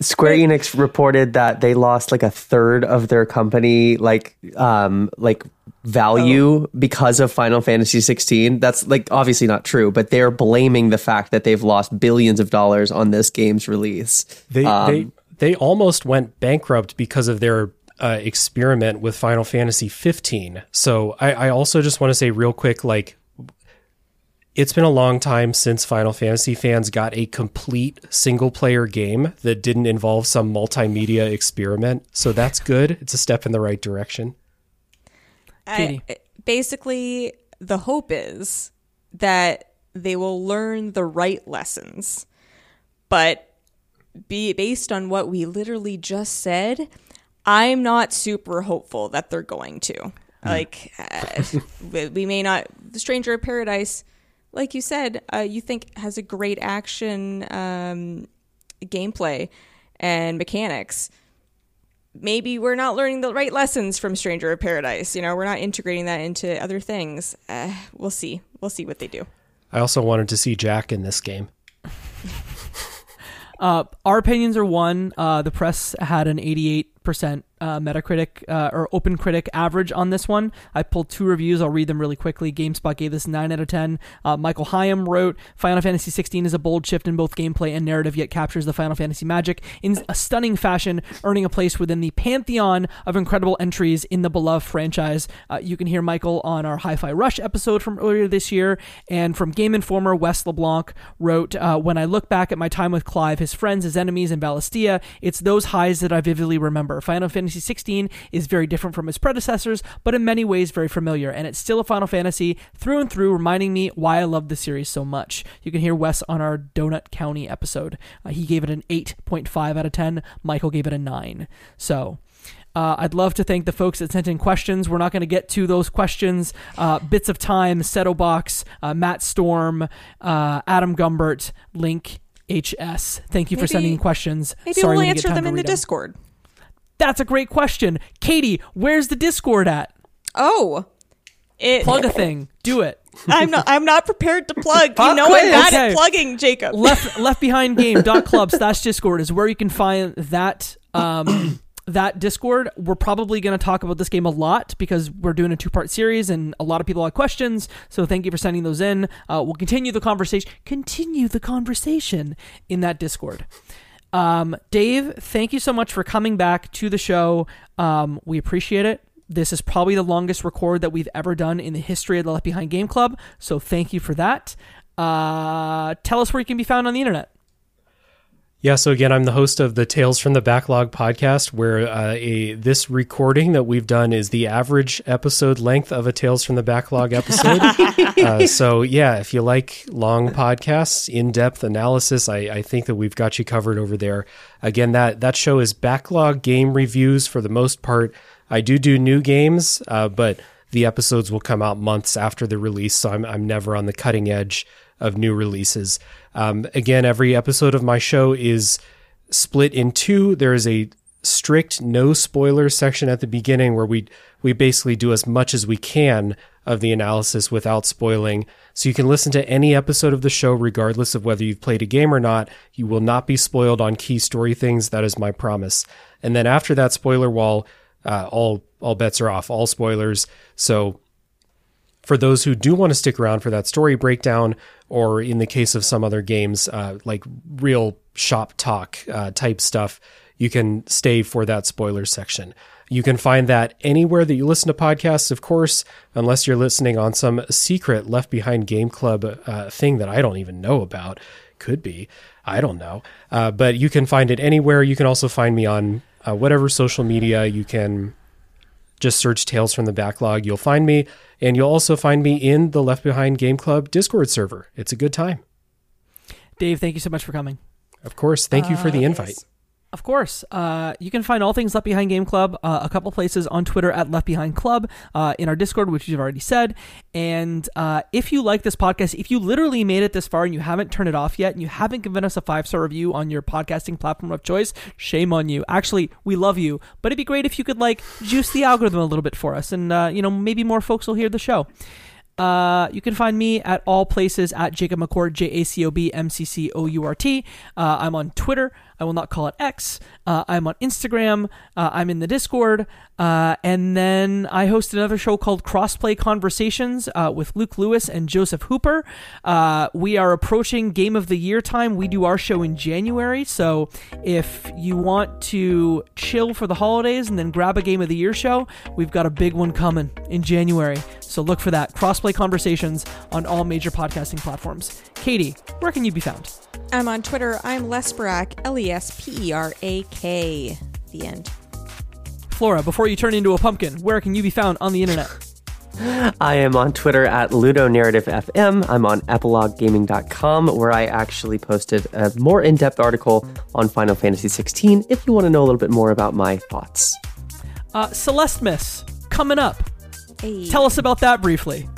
Square Enix reported that they lost like a third of their company like um like value because of Final Fantasy 16. That's like obviously not true, but they're blaming the fact that they've lost billions of dollars on this game's release. They Um, they they almost went bankrupt because of their uh, experiment with Final Fantasy 15. So I, I also just want to say real quick, like it's been a long time since Final Fantasy fans got a complete single player game that didn't involve some multimedia experiment. So that's good. It's a step in the right direction. I, basically, the hope is that they will learn the right lessons. But be based on what we literally just said, I'm not super hopeful that they're going to. Like, uh, [laughs] we we may not. The Stranger of Paradise, like you said, uh, you think has a great action um, gameplay and mechanics maybe we're not learning the right lessons from Stranger of Paradise. You know, we're not integrating that into other things. Uh, we'll see. We'll see what they do. I also wanted to see Jack in this game. [laughs] Uh, our opinions are one. Uh, the press had an 88% uh, Metacritic uh, or OpenCritic average on this one. I pulled two reviews. I'll read them really quickly. GameSpot gave this 9 out of 10. Uh, Michael Higham wrote Final Fantasy 16 is a bold shift in both gameplay and narrative, yet captures the Final Fantasy magic in a stunning fashion, earning a place within the pantheon of incredible entries in the beloved franchise. Uh, you can hear Michael on our Hi Fi Rush episode from earlier this year. And from Game Informer, Wes LeBlanc wrote uh, When I look back at my time with Clive, his friends, his enemies, and Valisthea, it's those highs that I vividly remember. Final Fantasy 16 is very different from its predecessors, but in many ways very familiar, and it's still a Final Fantasy through and through, reminding me why I love the series so much. You can hear Wes on our Donut County episode. Uh, he gave it an 8.5 out of 10. Michael gave it a 9. So. Uh, I'd love to thank the folks that sent in questions. We're not going to get to those questions. Uh, Bits of Time, Seto Box, uh, Matt Storm, uh, Adam Gumbert, Link HS. Thank you for sending in questions. Maybe Sorry we'll answer them in the them. Discord. That's a great question. Katie, where's the Discord at? Oh, it, Plug a thing. Do it. [laughs] I'm not. I'm not prepared to plug. You Pop know I'm quiz. bad Okay. at plugging, Jacob. Left [laughs] leftbehindgame.club slash discord is where you can find that um [clears throat] that discord we're probably going to talk about this game a lot because we're doing a two-part series and a lot of people have questions so thank you for sending those in uh, we'll continue the conversation continue the conversation in that discord um, dave thank you so much for coming back to the show. Um, we appreciate it. This is probably the longest record that we've ever done in the history of the left behind game club so thank you for that. Uh, tell us where you can be found on the internet Yeah, so again, I'm the host of the Tales from the Backlog podcast, where uh, a this recording that we've done is the average episode length of a Tales from the Backlog episode. [laughs] uh, so yeah, if you like long podcasts, in depth analysis, I, I think that we've got you covered over there. Again, that that show is backlog game reviews for the most part. I do do new games, uh, but the episodes will come out months after the release, so I'm I'm never on the cutting edge of new releases. Um, again, every episode of my show is split in two. There is a strict no spoiler section at the beginning where we we basically do as much as we can of the analysis without spoiling. So you can listen to any episode of the show regardless of whether you've played a game or not. You will not be spoiled on key story things. That is my promise. And then after that spoiler wall, uh, all all bets are off. All spoilers. So for those who do want to stick around for that story breakdown, or in the case of some other games, uh, like real shop talk uh, type stuff, you can stay for that spoiler section. You can find that anywhere that you listen to podcasts, of course, unless you're listening on some secret Left Behind Game Club uh, thing that I don't even know about. Could be. I don't know. Uh, but you can find it anywhere. You can also find me on uh, whatever social media you can just search Tales from the Backlog. You'll find me, and you'll also find me in the Left Behind Game Club Discord server. It's a good time. Dave, thank you so much for coming. Of course. Thank you for the uh, invite. Of course. Uh, you can find all things Left Behind Game Club, uh, a couple places on Twitter at Left Behind Club, uh, in our Discord, which you've already said. And uh, if you like this podcast, if you literally made it this far and you haven't turned it off yet, and you haven't given us a five star review on your podcasting platform of choice, shame on you. Actually, we love you, but it'd be great if you could like juice the algorithm a little bit for us, and uh, you know maybe more folks will hear the show. Uh, you can find me at all places at Jacob McCourt, J A C O B M C C O U R T. Uh, I'm on Twitter. I will not call it X. Uh, I'm on Instagram. Uh, I'm in the Discord. Uh, and then I host another show called Crossplay Conversations uh, with Luke Lewis and Joseph Hooper. Uh, we are approaching Game of the Year time. We do our show in January. So if you want to chill for the holidays and then grab a Game of the Year show, we've got a big one coming in January. So look for that. Crossplay Conversations on all major podcasting platforms. Katie, where can you be found? I'm on Twitter. I'm Lesperak, L E S P E R A K. The end. Flora, before you turn into a pumpkin, where can you be found on the internet? I am on Twitter at Ludonarrative FM. I'm on epiloguegaming.com, where I actually posted a more in depth article on Final Fantasy 16 if you want to know a little bit more about my thoughts. Uh, Celeste Miss, coming up. Hey. Tell us about that briefly.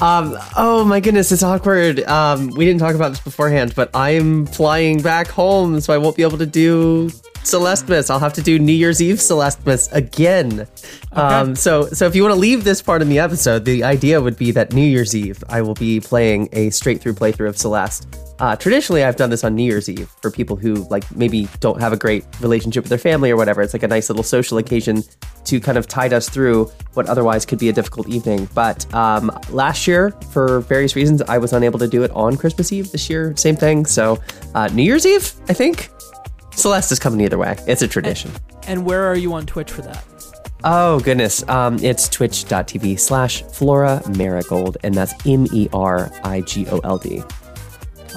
Um, oh my goodness, it's awkward. Um, we didn't talk about this beforehand, but I'm flying back home, so I won't be able to do Celeste Miss. I'll have to do New Year's Eve Celeste Miss again. Um, so, so if you want to leave this part in the episode, the idea would be that New Year's Eve I will be playing a straight through playthrough of Celeste. Uh, traditionally, I've done this on New Year's Eve for people who like maybe don't have a great relationship with their family or whatever. It's like a nice little social occasion to kind of tide us through what otherwise could be a difficult evening. But um, last year, for various reasons, I was unable to do it on Christmas Eve. This year, same thing. So uh, New Year's Eve, I think. Celeste is coming either way. It's a tradition. And where are you on Twitch for that? Oh goodness, um, it's twitch.tv slash Flora Merigold, and that's M E R I G O L D.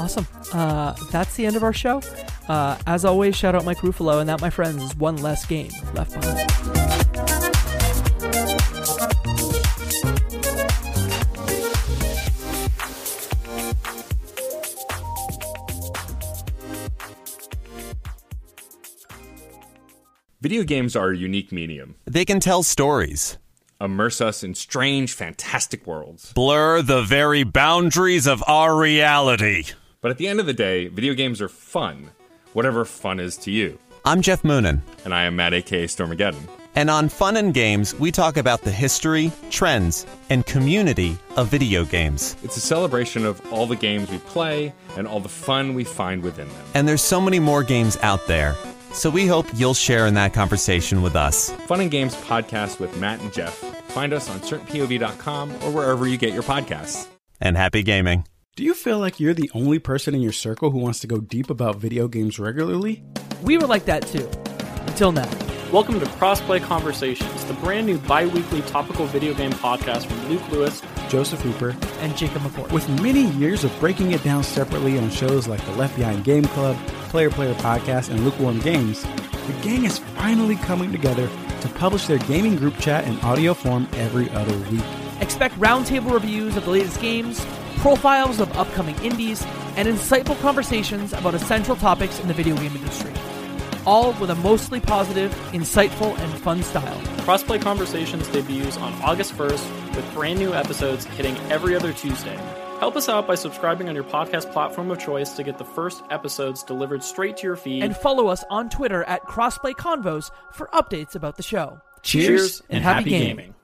Awesome. Uh, that's the end of our show. Uh, as always, shout out Mike Ruffalo, and that, my friends, is one less game left behind. Video games are a unique medium. They can tell stories, Immerse us in strange, fantastic worlds. blur the very boundaries of our reality. But at the end of the day, video games are fun, whatever fun is to you. I'm Jeff Moonen, And I am Matt, aka Stormageddon. and on Fun and Games, we talk about the history, trends, and community of video games. It's a celebration of all the games we play and all the fun we find within them. And there's so many more games out there. So we hope you'll share in that conversation with us. Fun and Games podcast with Matt and Jeff. Find us on certainpov.com or wherever you get your podcasts. And happy gaming. Do you feel like you're the only person in your circle who wants to go deep about video games regularly? We were like that too. Until now. Welcome to Crossplay Conversations, the brand new bi weekly topical video game podcast from Luke Lewis. Joseph Hooper. And Jacob McCourt. With many years of breaking it down separately on shows like the Left Behind Game Club, Player Player Podcast, and Lukewarm Games, the gang is finally coming together to publish their gaming group chat in audio form every other week. Expect roundtable reviews of the latest games, profiles of upcoming indies, and insightful conversations about essential topics in the video game industry. All with a mostly positive, insightful, and fun style. Crossplay Conversations debuts on August 1st with brand new episodes hitting every other Tuesday. Help us out by subscribing on your podcast platform of choice to get the first episodes delivered straight to your feed. And follow us on Twitter at Crossplay Convos for updates about the show. Cheers and happy gaming.